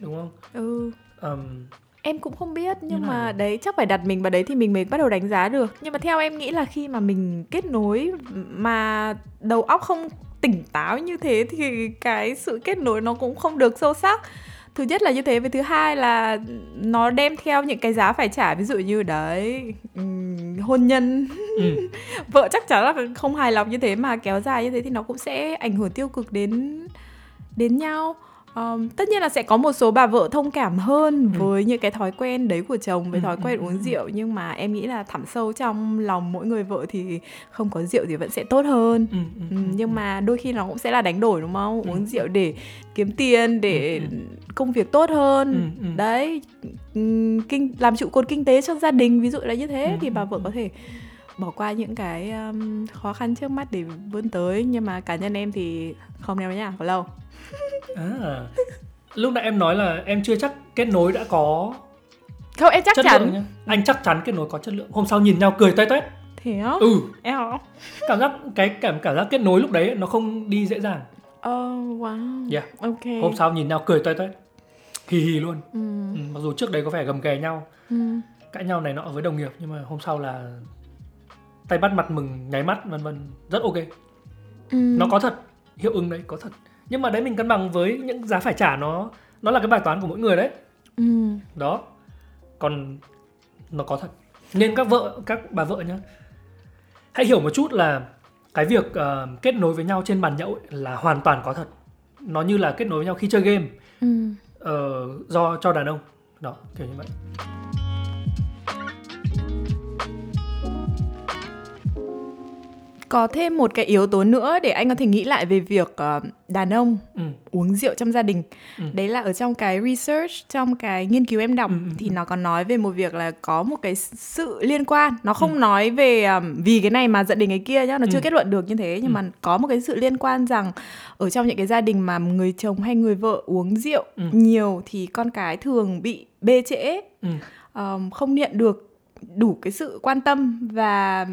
Đúng không? Ừ. Ờm, em cũng không biết nhưng Như mà đấy chắc phải đặt mình vào đấy thì mình mới bắt đầu đánh giá được. Nhưng mà theo em nghĩ là khi mà mình kết nối mà đầu óc không tỉnh táo như thế thì cái sự kết nối nó cũng không được sâu sắc thứ nhất là như thế và thứ hai là nó đem theo những cái giá phải trả. Ví dụ như đấy hôn nhân. Ừ, vợ chắc chắn là không hài lòng như thế mà kéo dài như thế thì nó cũng sẽ ảnh hưởng tiêu cực đến đến nhau Ờm, tất nhiên là sẽ có một số bà vợ thông cảm hơn Ừ. với những cái thói quen đấy của chồng với Ừ, thói ừ, quen ừ, uống rượu. Nhưng mà em nghĩ là thẳm sâu trong lòng mỗi người vợ thì không có rượu thì vẫn sẽ tốt hơn. Ừ, ừ, Ừ, ừ, nhưng mà đôi khi nó cũng sẽ là đánh đổi đúng không? Ừ. uống rượu để kiếm tiền để Ừ, công việc tốt hơn. Ừ, ừ. đấy kinh làm trụ cột kinh tế cho gia đình ví dụ là như thế Ừ, thì bà vợ có thể bỏ qua những cái um, khó khăn trước mắt để vươn tới. Nhưng mà cá nhân em thì không đâu nha có lâu. À. lúc nãy em nói là em chưa chắc kết nối đã có không em chắc chất chắn. lượng nhá. Anh chắc chắn kết nối có chất lượng. Hôm sau nhìn nhau cười toét toét. Thế á? Ừ. Em cảm giác cái cảm cảm giác kết nối lúc đấy nó không đi dễ dàng. Oh wow. Yeah. ok. Hôm sau nhìn nhau cười toét toét. Hì hì luôn. Ừ. ừ, mặc dù trước đấy có vẻ gầm ghè nhau. Ừ. cãi nhau này nọ với đồng nghiệp nhưng mà hôm sau là tay bắt mặt mừng nháy mắt vân vân. Rất ok. Ừ. nó có thật hiệu ứng đấy có thật. Nhưng mà đấy mình cân bằng với những giá phải trả nó nó là cái bài toán của mỗi người đấy. Ừ. đó. Còn nó có thật. Nên các vợ các bà vợ nhá. Hãy hiểu một chút là cái việc ờ, kết nối với nhau trên bàn nhậu ấy là hoàn toàn có thật. Nó như là kết nối với nhau khi chơi game. Ừ. ờ, do cho đàn ông. Đó kiểu như vậy có thêm một cái yếu tố nữa để anh có thể nghĩ lại về việc ờ, đàn ông ừ. uống rượu trong gia đình Ừ. đấy là ở trong cái research trong cái nghiên cứu em đọc Ừ, ừ, thì ừ. nó còn nói về một việc là có một cái sự liên quan nó không Ừ. nói về um, vì cái này mà dẫn đến cái kia nhá nó chưa Ừ. kết luận được như thế nhưng Ừ. mà có một cái sự liên quan rằng ở trong những cái gia đình mà người chồng hay người vợ uống rượu Ừ. nhiều thì con cái thường bị bê trễ Ừ. um, không nhận được đủ cái sự quan tâm và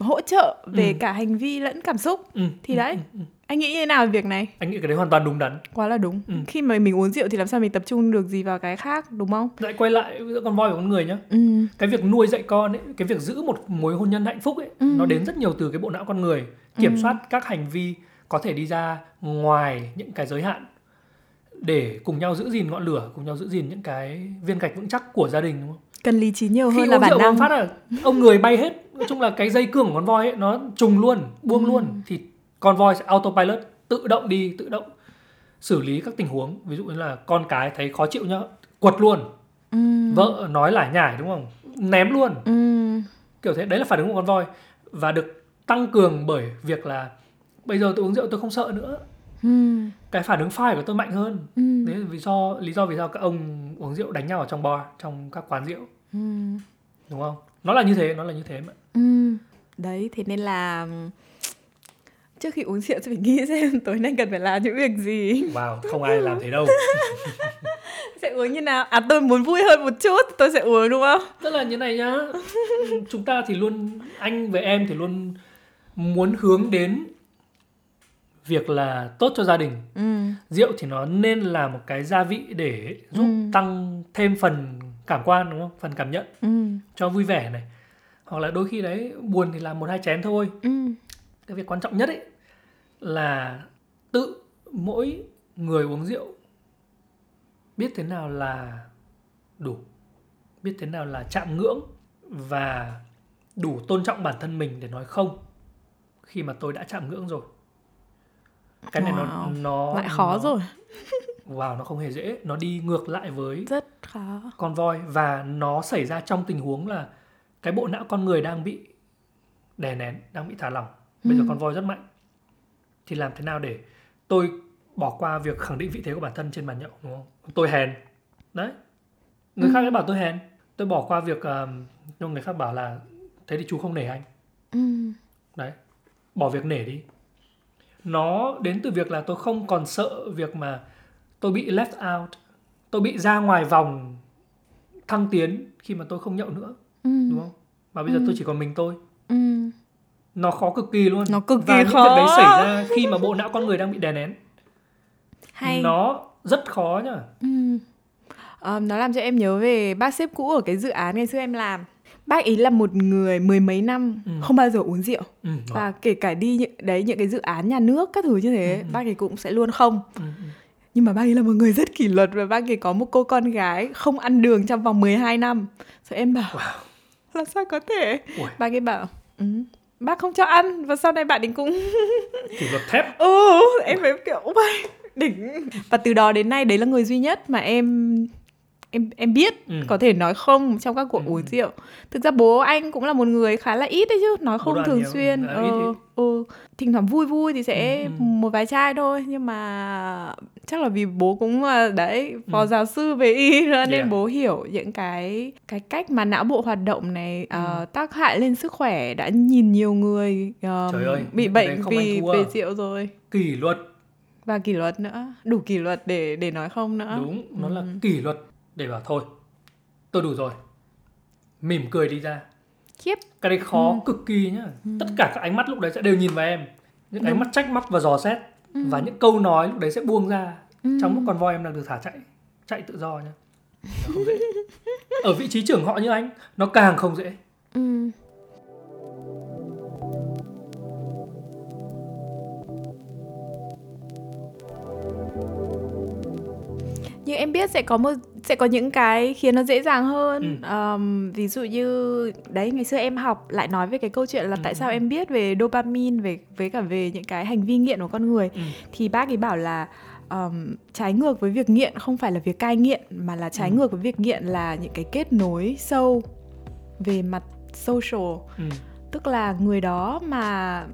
hỗ trợ về Ừ. cả hành vi lẫn cảm xúc Ừ. Thì ừ, đấy. ừ, ừ. anh nghĩ như thế nào về việc này anh nghĩ cái đấy hoàn toàn đúng đắn quá là đúng Ừ. khi mà mình uống rượu thì làm sao mình tập trung được gì vào cái khác đúng không lại quay lại giữa con voi và con người nhá ừ cái việc nuôi dạy con ấy cái việc giữ một mối hôn nhân hạnh phúc ấy Ừ. nó đến rất nhiều từ cái bộ não con người kiểm Ừ. soát các hành vi có thể đi ra ngoài những cái giới hạn để cùng nhau giữ gìn ngọn lửa cùng nhau giữ gìn những cái viên gạch vững chắc của gia đình đúng không cần lý trí nhiều khi hơn là uống bản rượu năng phát là ông người bay hết nói chung là cái dây cương của con voi ấy nó trùng luôn buông Ừ. luôn thì con voi sẽ autopilot tự động đi tự động xử lý các tình huống ví dụ như là con cái thấy khó chịu nhá quật luôn ừ. vợ nói lải nhải đúng không ném luôn ừ. kiểu thế đấy là phản ứng của con voi và được tăng cường bởi việc là bây giờ tôi uống rượu tôi không sợ nữa Ừ. cái phản ứng phai của tôi mạnh hơn Ừ. đấy là vì do lý do vì sao các ông uống rượu đánh nhau ở trong bar trong các quán rượu Ừ. đúng không nó là như thế nó là như thế mà Ừ. đấy thế nên là trước khi uống rượu sẽ phải nghĩ xem tối nay cần phải làm những việc gì wow không ai làm thế đâu sẽ uống như nào à tôi muốn vui hơn một chút tôi sẽ uống đúng không tức là như này nhá chúng ta thì luôn anh với em thì luôn muốn hướng đến việc là tốt cho gia đình ừ. rượu thì nó nên là một cái gia vị để giúp Ừ. tăng thêm phần cảm quan đúng không phần cảm nhận Ừ. cho vui vẻ này hoặc là đôi khi đấy buồn thì làm một hai chén thôi Ừ. cái việc quan trọng nhất ấy là tự mỗi người uống rượu biết thế nào là đủ biết thế nào là chạm ngưỡng và đủ tôn trọng bản thân mình để nói không khi mà tôi đã chạm ngưỡng rồi cái này nó Wow. nó lại khó nó, rồi wow nó không hề dễ. Nó đi ngược lại với rất khó. Con voi và nó xảy ra trong tình huống là cái bộ não con người đang bị đè nén đang bị thả lỏng. Bây giờ Ừ. con voi rất mạnh. Thì làm thế nào để tôi bỏ qua việc khẳng định vị thế của bản thân trên bàn nhậu đúng không? Tôi hèn. Đấy. Người Ừ. khác đã bảo tôi hèn. Tôi bỏ qua việc uh, nhưng người khác bảo là thế thì chú không nể anh. Ừ. đấy. Bỏ việc nể đi. Nó đến từ việc là tôi không còn sợ việc mà tôi bị left out tôi bị ra ngoài vòng thăng tiến khi mà tôi không nhậu nữa Ừ. đúng không mà bây giờ Ừ. tôi chỉ còn mình tôi Ừ. nó khó cực kỳ luôn Nó cực kỳ và những khó. việc đấy xảy ra khi mà bộ não con người đang bị đè nén hay nó rất khó nhá Ừ. Ờ, nó làm cho em nhớ về bác sếp cũ ở cái dự án ngày xưa em làm bác ấy là một người mười mấy năm Ừ. không bao giờ uống rượu ừ, và kể cả đi những đấy những cái dự án nhà nước các thứ như thế Ừ, ừ. bác ấy cũng sẽ luôn không ừ, ừ. Nhưng mà bác ấy là một người rất kỷ luật và bác ấy có một cô con gái không ăn đường trong vòng 12 năm rồi em bảo Wow. là sao có thể Ui. bác ấy bảo ừ, bác không cho ăn và sau này bạn ấy cũng kỷ luật thép ừ em phải kiểu "Ôi, đỉnh và từ đó đến nay đấy là người duy nhất mà em em em biết Ừ. có thể nói không trong các cuộc Ừ, uống rượu thực ra bố anh cũng là một người khá là ít đấy chứ nói không thường nhiều, xuyên ờ, ừ. thỉnh thoảng vui vui thì sẽ Ừ, ừ. một vài chai thôi nhưng mà chắc là vì bố cũng là đấy phó Ừ. giáo sư về y nên Yeah. bố hiểu những cái cái cách mà não bộ hoạt động này ờ, Ừ. tác hại lên sức khỏe đã nhìn nhiều người ờ, Trời ơi, bị bệnh vì về rượu rồi. Kỷ luật. Và kỷ luật nữa. Đủ kỷ luật để để nói không nữa. Đúng nó là Ừ. kỷ luật. Để bảo thôi tôi đủ rồi. Mỉm cười đi ra. Khiếp. Cái đấy khó Ừ. cực kỳ nhá. Tất cả các ánh mắt lúc đấy sẽ đều nhìn vào em. Những Đúng. ánh mắt trách móc và dò xét Ừ. và những câu nói lúc đấy sẽ buông ra Ừ. trong lúc con voi em đang được thả chạy chạy tự do nhá Nó không dễ ở vị trí trưởng họ như anh nó càng không dễ Ừ. Nhưng em biết sẽ có một sẽ có những cái khiến nó dễ dàng hơn. Ừ. Ờm, ví dụ như đấy ngày xưa em học lại nói về cái câu chuyện là Ừ, tại sao em biết về dopamine về với cả về những cái hành vi nghiện của con người ừ. thì bác ấy bảo là ờm, trái ngược với việc nghiện không phải là việc cai nghiện mà là trái Ừ. ngược với việc nghiện là những cái kết nối sâu về mặt social Ừ. tức là người đó mà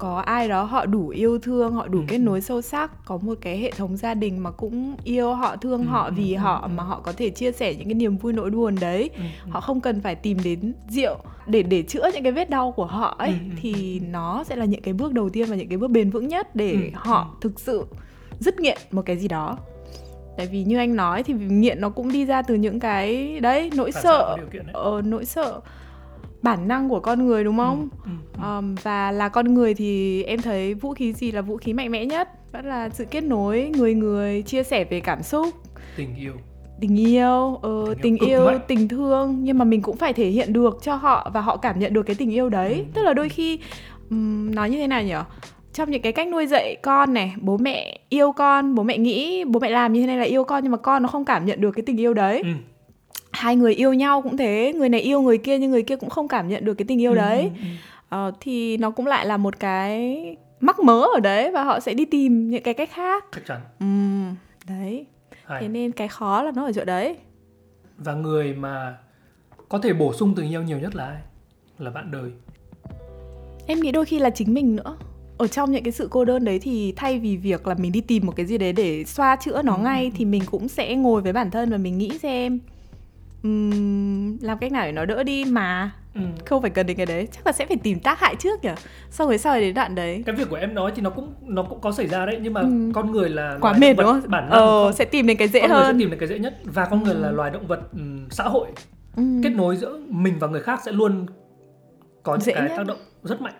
có ai đó họ đủ yêu thương họ đủ Ừ, kết ừ. nối sâu sắc có một cái hệ thống gia đình mà cũng yêu họ thương Ừ, họ ừ, vì ừ, họ ừ. mà họ có thể chia sẻ những cái niềm vui nỗi buồn đấy. Ừ. họ không cần phải tìm đến rượu để để chữa những cái vết đau của họ ấy Ừ, thì nó sẽ là những cái bước đầu tiên và những cái bước bền vững nhất để Ừ, họ thực sự dứt nghiện một cái gì đó. Tại vì như anh nói thì nghiện nó cũng đi ra từ những cái đấy nỗi Phản sợ. ờ, nỗi sợ bản năng của con người đúng không? Ừ, ừ, Ờm, và là con người thì em thấy vũ khí gì là vũ khí mạnh mẽ nhất? Vẫn là sự kết nối người người chia sẻ về cảm xúc. Tình yêu. Tình yêu ờ, Tình tình yêu yêu tình thương. Nhưng mà mình cũng phải thể hiện được cho họ và họ cảm nhận được cái tình yêu đấy. Ừ. tức là đôi khi ừm, nói như thế nào nhỉ? Trong những cái cách nuôi dạy con này bố mẹ yêu con bố mẹ nghĩ bố mẹ làm như thế này là yêu con nhưng mà con nó không cảm nhận được cái tình yêu đấy. Ừ. hai người yêu nhau cũng thế người này yêu người kia nhưng người kia cũng không cảm nhận được cái tình yêu Ừ, đấy. ừ, ừ. Ờ, thì nó cũng lại là một cái mắc mớ ở đấy và họ sẽ đi tìm những cái cách khác. Chắc chắn. Ừm, đấy. Hay. thế nên cái khó là nó ở chỗ đấy. Và người mà có thể bổ sung tình yêu nhiều nhất là ai? Là bạn đời. Em nghĩ đôi khi là chính mình nữa. Ở trong những cái sự cô đơn đấy thì thay vì việc là mình đi tìm một cái gì đấy để xoa chữa nó Ừ, ngay ừ, thì mình cũng sẽ ngồi với bản thân và mình nghĩ xem um, làm cách nào để nó đỡ đi mà ừ. không phải cần đến cái đấy chắc là sẽ phải tìm tác hại trước nhỉ sau rồi sau đến đoạn đấy cái việc của em nói thì nó cũng nó cũng có xảy ra đấy nhưng mà ừ. con người là quá mệt đúng không bản năng ờ, sẽ tìm đến cái dễ con hơn người sẽ tìm đến cái dễ nhất và con ừ. người là loài động vật um, xã hội ừ. kết nối giữa mình và người khác sẽ luôn có những dễ cái nhất. tác động rất mạnh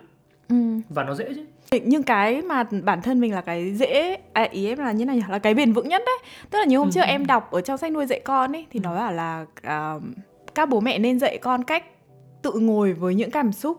ừ. và nó dễ chứ nhưng cái mà bản thân mình là cái dễ à, ý em là như này là cái bền vững nhất đấy tức là nhiều hôm ừ. trước em đọc ở trong sách nuôi dạy con ấy thì ừ. nó bảo là uh, các bố mẹ nên dạy con cách tự ngồi với những cảm xúc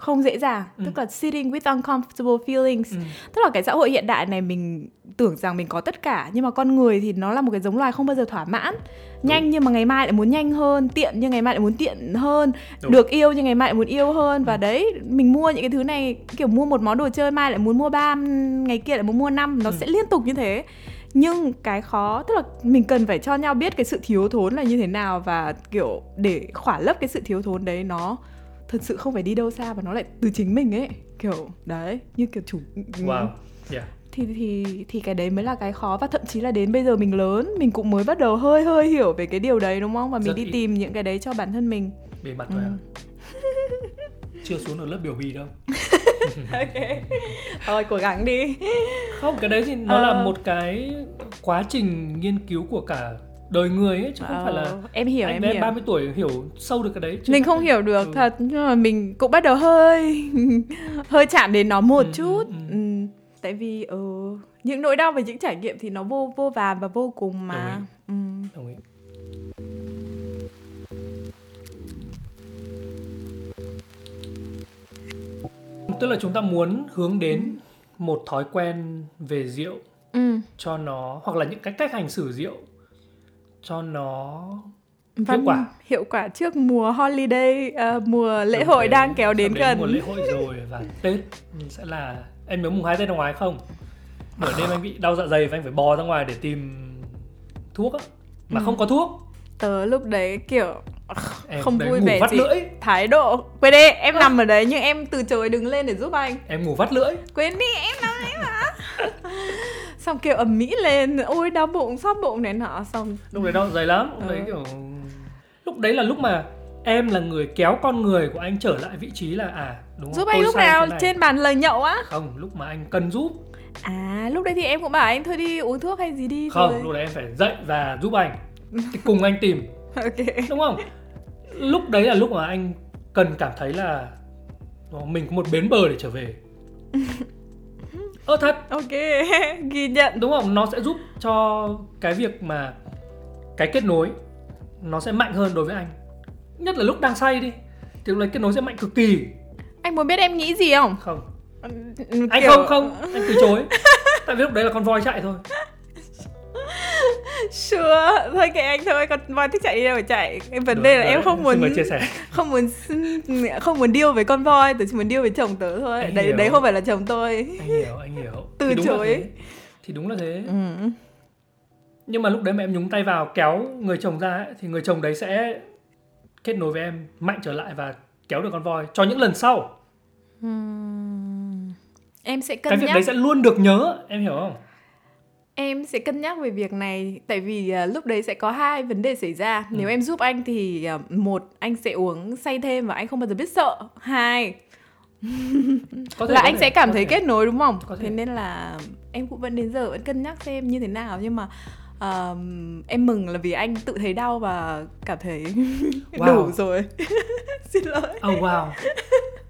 không dễ dàng ừ. tức là sitting with uncomfortable feelings ừ. tức là cái xã hội hiện đại này mình tưởng rằng mình có tất cả nhưng mà con người thì nó là một cái giống loài không bao giờ thỏa mãn nhanh Đúng. nhưng mà ngày mai lại muốn nhanh hơn tiện nhưng ngày mai lại muốn tiện hơn Đúng. được yêu nhưng ngày mai lại muốn yêu hơn và ừ. đấy mình mua những cái thứ này kiểu mua một món đồ chơi mai lại muốn mua ba ngày kia lại muốn mua năm nó ừ. sẽ liên tục như thế nhưng cái khó tức là mình cần phải cho nhau biết cái sự thiếu thốn là như thế nào và kiểu để khỏa lấp cái sự thiếu thốn đấy nó thật sự không phải đi đâu xa và nó lại từ chính mình ấy kiểu đấy. như kiểu chủ wow. Yeah. Thì thì thì cái đấy mới là cái khó và thậm chí là đến bây giờ mình lớn mình cũng mới bắt đầu hơi hơi hiểu về cái điều đấy đúng không? Và mình Rất đi ý. tìm những cái đấy cho bản thân mình. Bề mặt thôi ừ. à chưa xuống được lớp biểu bì đâu. Ok. Thôi cố gắng đi. Không cái đấy thì nó ờ. là một cái quá trình nghiên cứu của cả đời người ấy chứ không ờ, phải là em hiểu anh em bé hiểu 30 tuổi hiểu sâu được cái đấy chứ mình không hiểu được ừ. thật nhưng mà mình cũng bắt đầu hơi hơi chạm đến nó một ừ, chút ừ, ừ. Ừ, tại vì ừ, những nỗi đau và những trải nghiệm thì nó vô vô vàn và vô cùng mà Đồng ý. Ừ. Đồng ý. tức là chúng ta muốn hướng đến một thói quen về rượu ừ. cho nó hoặc là những cái cách hành xử rượu cho nó Văn, hiệu quả. hiệu quả trước mùa holiday uh, mùa lễ Đúng hội thế, đang kéo đến, gần. mùa lễ hội rồi và tết sẽ là em nhớ mùng hai tết năm ngoái không? Nửa đêm anh bị đau dạ dày và anh phải bò ra ngoài để tìm thuốc á mà ừ. không có thuốc. Tớ lúc đấy kiểu em không vui vẻ gì. lưỡi. thái độ. Quên đi em à. nằm ở đấy nhưng em từ chối đứng lên để giúp anh. Em ngủ vắt lưỡi. Quên đi em nằm xong kiểu ầm mỹ lên ôi đau bụng sót bụng này nọ xong. Lúc đấy đau dày lắm lúc ừ. đấy kiểu lúc đấy là lúc mà em là người kéo con người của anh trở lại vị trí là à đúng giúp không? anh lúc nào trên bàn lời nhậu á? Không lúc mà anh cần giúp. À lúc đấy thì em cũng bảo anh thôi đi uống thuốc hay gì đi không rồi. lúc đấy em phải dậy và giúp anh cùng anh tìm. Ok. Đúng không? Lúc đấy là lúc mà anh cần cảm thấy là mình có một bến bờ để trở về ơ thật? Ok. Ghi nhận. Đúng không? Nó sẽ giúp cho cái việc mà cái kết nối nó sẽ mạnh hơn đối với anh. Nhất là lúc đang say đi. Thì lúc kết nối sẽ mạnh cực kỳ. Anh muốn biết em nghĩ gì không? Không. Kiểu... anh không không. Anh từ chối. Tại vì lúc đấy là con voi chạy thôi sure. Thôi kệ anh thôi. Con voi thích chạy đi đâu phải chạy. Cái vấn đề là em không muốn chia sẻ. không muốn không muốn điêu với con voi. Tớ chỉ muốn điêu với chồng tớ thôi. Anh đấy hiểu. đấy không phải là chồng tôi. Anh hiểu anh hiểu. Từ thì chối. thì đúng là thế. Ừ. nhưng mà lúc đấy mà em nhúng tay vào kéo người chồng ra ấy, thì người chồng đấy sẽ kết nối với em mạnh trở lại và kéo được con voi cho những lần sau. Uhm. em sẽ cân cái việc nhắc... đấy sẽ luôn được nhớ em hiểu không em sẽ cân nhắc về việc này tại vì uh, lúc đấy sẽ có hai vấn đề xảy ra. Ừ. nếu em giúp anh thì uh, một anh sẽ uống say thêm và anh không bao giờ biết sợ. Hai có thể, là anh thể, sẽ cảm thấy thể. kết nối đúng không? Thế nên là em cũng vẫn đến giờ vẫn cân nhắc xem như thế nào. Nhưng mà uh, em mừng là vì anh tự thấy đau và cảm thấy wow. đủ rồi. Xin lỗi. Oh wow.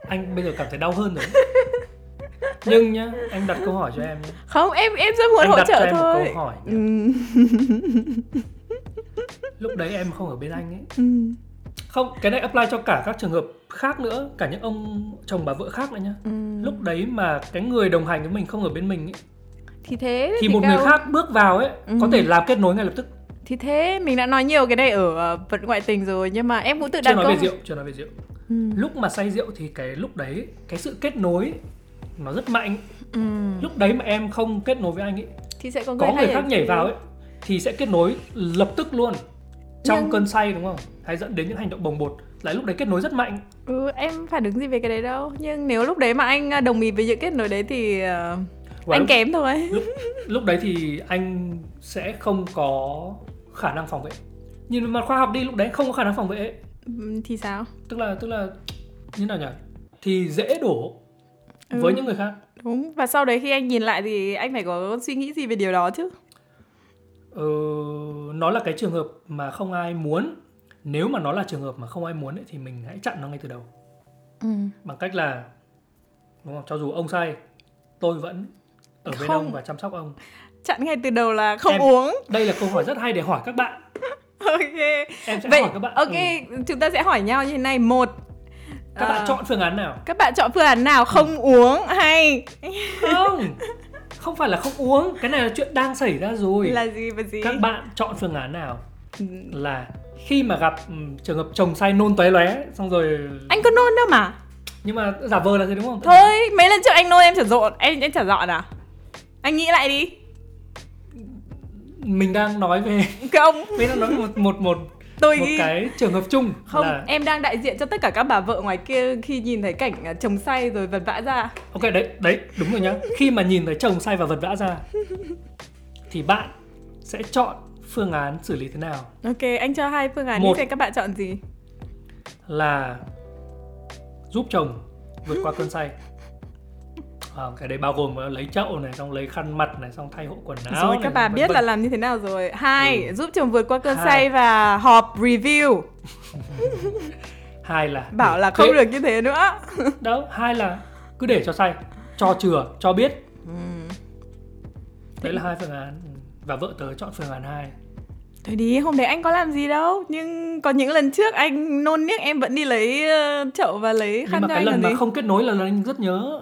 Anh bây giờ cảm thấy đau hơn rồi nhưng nhá anh đặt câu hỏi cho em nhé không em em rất muốn anh hỗ đặt trợ cho em thôi một câu hỏi ừ. lúc đấy em không ở bên anh ấy ừ. không cái này apply cho cả các trường hợp khác nữa cả những ông chồng bà vợ khác nữa nhá ừ. lúc đấy mà cái người đồng hành với mình không ở bên mình ấy thì thế thì, thì một cao... người khác bước vào ấy ừ. có thể làm kết nối ngay lập tức thì thế mình đã nói nhiều cái này ở uh, vận ngoại tình rồi nhưng mà em cũng tự đặt chưa nói câu... về rượu chưa nói về rượu ừ. lúc mà say rượu thì cái lúc đấy cái sự kết nối nó rất mạnh. Ừ. lúc đấy mà em không kết nối với anh ấy thì sẽ có người, có người khác nhảy vào ấy thì sẽ kết nối lập tức luôn trong Nhưng... cơn say đúng không? Hay dẫn đến những hành động bồng bột lại lúc đấy kết nối rất mạnh. Ừ em phản ứng gì về cái đấy đâu. Nhưng nếu lúc đấy mà anh à, đồng ý với những kết nối đấy thì uh, anh lúc, kém thôi. lúc lúc đấy thì anh sẽ không có khả năng phòng vệ. Nhìn mặt khoa học đi lúc đấy không có khả năng phòng vệ Ừm, thì sao? Tức là tức là như nào nhỉ? Thì dễ đổ Ừ. với những người khác. Đúng. Và sau đấy khi anh nhìn lại thì anh phải có suy nghĩ gì về điều đó chứ? Ờ, nó là cái trường hợp mà không ai muốn. Nếu mà nó là trường hợp mà không ai muốn ấy, thì mình hãy chặn nó ngay từ đầu. Ừ. bằng cách là đúng không? Cho dù ông say tôi vẫn ở bên ông và chăm sóc ông. Chặn ngay từ đầu là không Em- uống. đây là câu hỏi rất hay để hỏi các bạn. Ok. Em sẽ vậy hỏi các bạn. ok ừ, chúng ta sẽ hỏi nhau như thế này. Một các bạn ờ, chọn phương án nào? Các bạn chọn phương án nào? Không uống hay? Không. Không phải là không uống. Cái này là chuyện đang xảy ra rồi. Là gì và gì? Các bạn chọn phương án nào? Ừ. là khi mà gặp ừm, trường hợp chồng say nôn tóe lóe xong rồi anh có nôn đâu mà. Nhưng mà giả vờ là thế đúng không? Thôi mấy lần trước anh nôn em chả dọn em em chả dọn à? Anh nghĩ lại đi. Mình đang nói về không. Mình đang nói một một một tôi một cái trường hợp chung không là em đang đại diện cho tất cả các bà vợ ngoài kia khi nhìn thấy cảnh à, chồng say rồi vật vã ra. Ok đấy đấy đúng rồi nhá. Khi mà nhìn thấy chồng say và vật vã ra thì bạn sẽ chọn phương án xử lý thế nào? Ok anh cho hai phương án Một. đi xem các bạn chọn gì. là giúp chồng vượt qua cơn say à, cái đấy bao gồm là lấy chậu này xong lấy khăn mặt này xong thay hộ quần áo rồi này, các bà biết vân. là làm như thế nào rồi. Hai Ừ. giúp chồng vượt qua cơn Hai. say và họp review. Hai là bảo để là không kệ- được như thế nữa. Đâu hai là cứ để cho say cho chừa cho biết. Đấy là hai phương án. Ừ. và vợ tớ chọn phương án hai. Thôi đi, hôm đấy anh có làm gì đâu. Nhưng có những lần trước anh nôn niếc em vẫn đi lấy ờ, chậu và lấy nhưng khăn mà cho cái anh lần mà gì? không kết nối là lần anh rất nhớ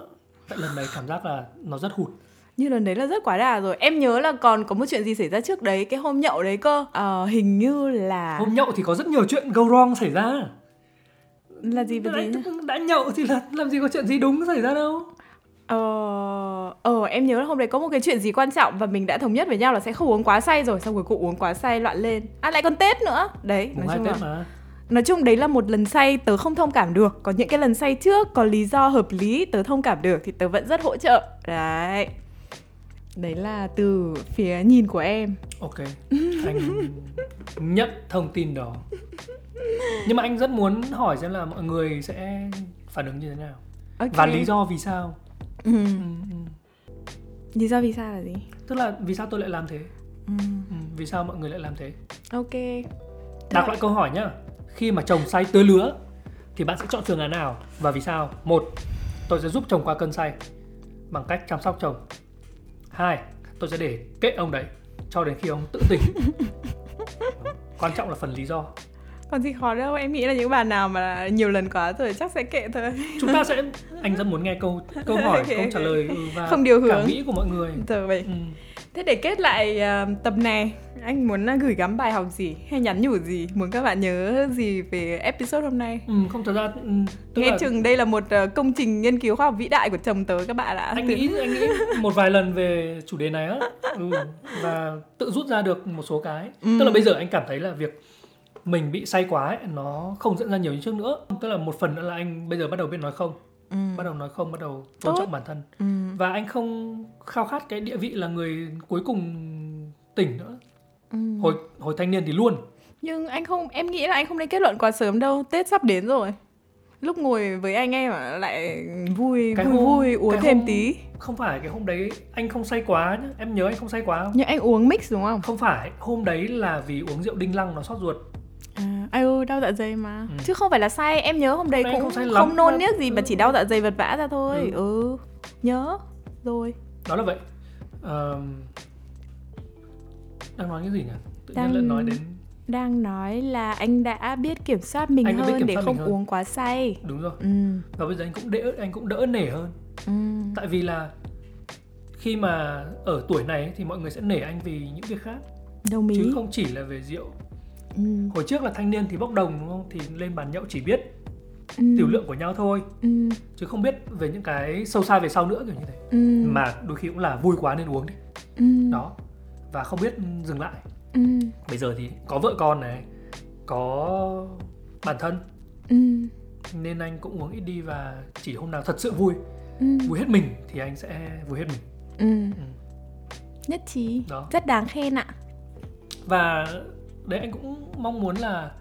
tại lần đấy cảm giác là nó rất hụt. Như lần đấy là rất quá đà rồi. Em nhớ là còn có một chuyện gì xảy ra trước đấy Cái hôm nhậu đấy cơ. Ờ, Hình như là hôm nhậu thì có rất nhiều chuyện go wrong xảy ra. Là gì gì nhá? đã nhậu thì là làm gì có chuyện gì đúng xảy ra đâu. Ờ, ờ em nhớ là hôm đấy có một cái chuyện gì quan trọng và mình đã thống nhất với nhau là sẽ không uống quá say rồi xong cuối cùng uống quá say loạn lên. À lại còn tết nữa. Đấy mùng nói chung tết là mà nói chung đấy là một lần say tớ không thông cảm được. Còn những cái lần say trước có lý do hợp lý tớ thông cảm được thì tớ vẫn rất hỗ trợ. Đấy. Đấy là từ phía nhìn của em. Ok. Anh nhận thông tin đó. Nhưng mà anh rất muốn hỏi xem là mọi người sẽ phản ứng như thế nào? Ok. và lý do vì sao? Ừ. ừ, ừ. lý do vì sao là gì? Tức là vì sao tôi lại làm thế? Ừ. ừ, vì sao mọi người lại làm thế? Ok. Đặt lại câu hỏi nhá khi mà chồng say tứ lứa thì bạn sẽ chọn phương án nào và vì sao? Một tôi sẽ giúp chồng qua cơn say bằng cách chăm sóc chồng hai tôi sẽ để kệ ông đấy cho đến khi ông tự tỉnh. Quan trọng là phần lý do. Còn gì khó đâu em nghĩ là những bà nào mà nhiều lần quá rồi chắc sẽ kệ thôi. Chúng ta sẽ anh rất muốn nghe câu câu hỏi Ok, câu trả lời và Không điều hướng. cảm nghĩ của mọi người. Rồi vậy. Ừ. Thế để kết lại ờ, tập này, anh muốn ờ, gửi gắm bài học gì hay nhắn nhủ gì, muốn các bạn nhớ gì về episode hôm nay? Ừ, không thật ra ừ, tức Nghe là chừng đây là một ờ, công trình nghiên cứu khoa học vĩ đại của chồng tớ các bạn ạ. anh nghĩ anh nghĩ một vài lần về chủ đề này á ừ, và tự rút ra được một số cái Ừ. tức là bây giờ anh cảm thấy là việc mình bị say quá ấy, nó không diễn ra nhiều như trước nữa tức là một phần nữa là anh bây giờ bắt đầu biết nói không ừ. bắt đầu nói không bắt đầu tôn Tốt. trọng bản thân Ừ. và anh không khao khát cái địa vị là người cuối cùng tỉnh nữa Ừ. hồi hồi thanh niên thì luôn Nhưng anh không, em nghĩ là anh không nên kết luận quá sớm đâu, Tết sắp đến rồi. Lúc ngồi với anh em ạ, lại vui Cái vui hôm- vui uống thêm hôm- tí. không phải cái hôm đấy anh không say quá nhá em nhớ anh không say quá không Nhưng anh uống mix đúng không? không phải hôm đấy là vì uống rượu đinh lăng nó sót ruột À, ai ơi đau dạ dày mà. Ừ. chứ không phải là say em nhớ hôm đấy cũng không không, nôn niếc gì mà chỉ đau dạ dày vật vã ra thôi. Ừ. ừ, nhớ. Rồi. Đó là vậy. Ờm, đang nói cái gì nhỉ? Tự Đang- nhiên lại nói đến đang nói là anh đã biết kiểm soát mình Anh hơn kiểm để soát không hơn. uống quá say. Đúng rồi. Ừ. Và bây giờ anh cũng đỡ anh cũng đỡ nể hơn. Ừ. Tại vì là khi mà ở tuổi này thì mọi người sẽ nể anh vì những việc khác. Đồng ý. chứ không chỉ là về rượu ừ. hồi trước là thanh niên thì bốc đồng đúng không thì lên bàn nhậu chỉ biết Ừ. tiểu lượng của nhau thôi ừ. chứ không biết về những cái sâu xa về sau nữa kiểu như thế Ừ. mà đôi khi cũng là vui quá nên uống đi ừ. đó và không biết dừng lại ừ. bây giờ thì có vợ con này có bản thân ừ. nên anh cũng uống ít đi và chỉ hôm nào thật sự vui ừ. vui hết mình thì anh sẽ vui hết mình ừ. nhất trí Đó. rất đáng khen ạ và đấy anh cũng mong muốn là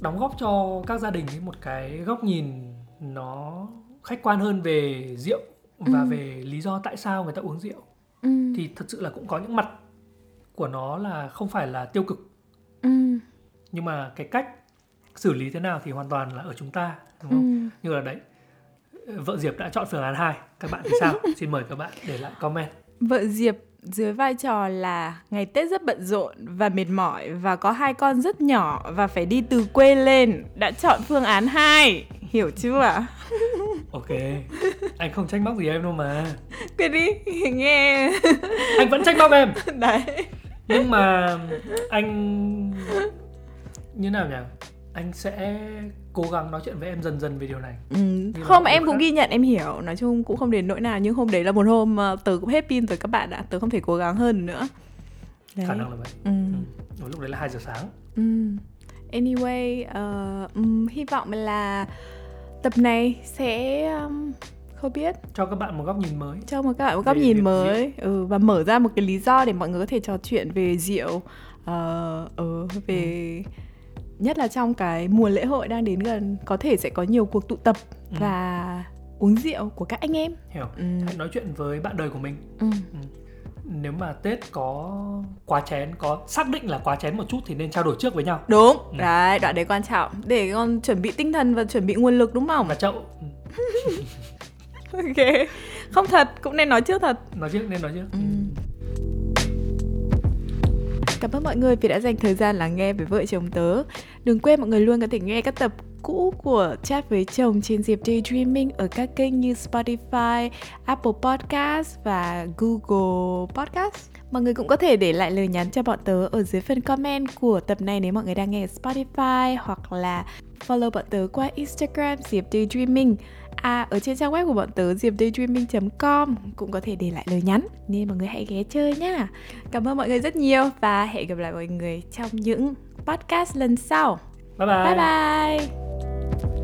đóng góp cho các gia đình ấy một cái góc nhìn nó khách quan hơn về rượu và Ừ. về lý do tại sao người ta uống rượu ừ. thì thật sự là cũng có những mặt của nó là không phải là tiêu cực Ừ. nhưng mà cái cách xử lý thế nào thì hoàn toàn là ở chúng ta đúng Ừ. không như là đấy vợ Diệp đã chọn phương án 2 các bạn thì sao xin mời các bạn để lại comment Vợ Diệp dưới vai trò là ngày Tết rất bận rộn và mệt mỏi và có hai con rất nhỏ và phải đi từ quê lên đã chọn phương án 2 hiểu chưa? Ok anh không trách móc gì em đâu mà. Cái đi nghe. Anh vẫn trách móc em. Đấy. Nhưng mà anh như nào nhỉ? Anh sẽ cố gắng nói chuyện với em dần dần về điều này ừ. không em cũng khác. ghi nhận em hiểu nói chung cũng không đến nỗi nào nhưng hôm đấy là một hôm ờ, tớ cũng hết pin rồi các bạn ạ tớ không thể cố gắng hơn nữa đấy. khả năng là vậy ừ. ừ. lúc đấy là 2 giờ sáng Ừ. Anyway, ờ, ừm, hy vọng là tập này sẽ um, không biết cho các bạn một góc nhìn mới cho một các bạn một góc Về nhìn mới ừ, và mở ra một cái lý do để mọi người có thể trò chuyện về rượu ờ, ờ, về nhất là trong cái mùa lễ hội đang đến gần có thể sẽ có nhiều cuộc tụ tập Ừ. và uống rượu của các anh em. Hiểu. Ừ. hãy nói chuyện với bạn đời của mình. Ừ. nếu mà Tết có quá chén có xác định là quá chén một chút thì nên trao đổi trước với nhau. Đúng. Ừ. đấy đoạn đấy quan trọng. Để con chuẩn bị tinh thần và chuẩn bị nguồn lực đúng không? Và chậu. Ừ. ok. Không thật cũng nên nói trước thật. Nói trước nên nói trước. Ừ. Cảm ơn mọi người vì đã dành thời gian lắng nghe với vợ chồng tớ. Đừng quên mọi người luôn có thể nghe các tập cũ của Chat với chồng trên dịp Daydreaming ở các kênh như Spotify, Apple Podcast và Google Podcast. Mọi người cũng có thể để lại lời nhắn cho bọn tớ ở dưới phần comment của tập này nếu mọi người đang nghe Spotify hoặc là follow bọn tớ qua Instagram Diệp Daydreaming. À, ở trên trang web của bọn tớ diệp.daydreaming.com cũng có thể để lại lời nhắn nên mọi người hãy ghé chơi nhá. Cảm ơn mọi người rất nhiều và hẹn gặp lại mọi người trong những podcast lần sau. bye bye Bye bye.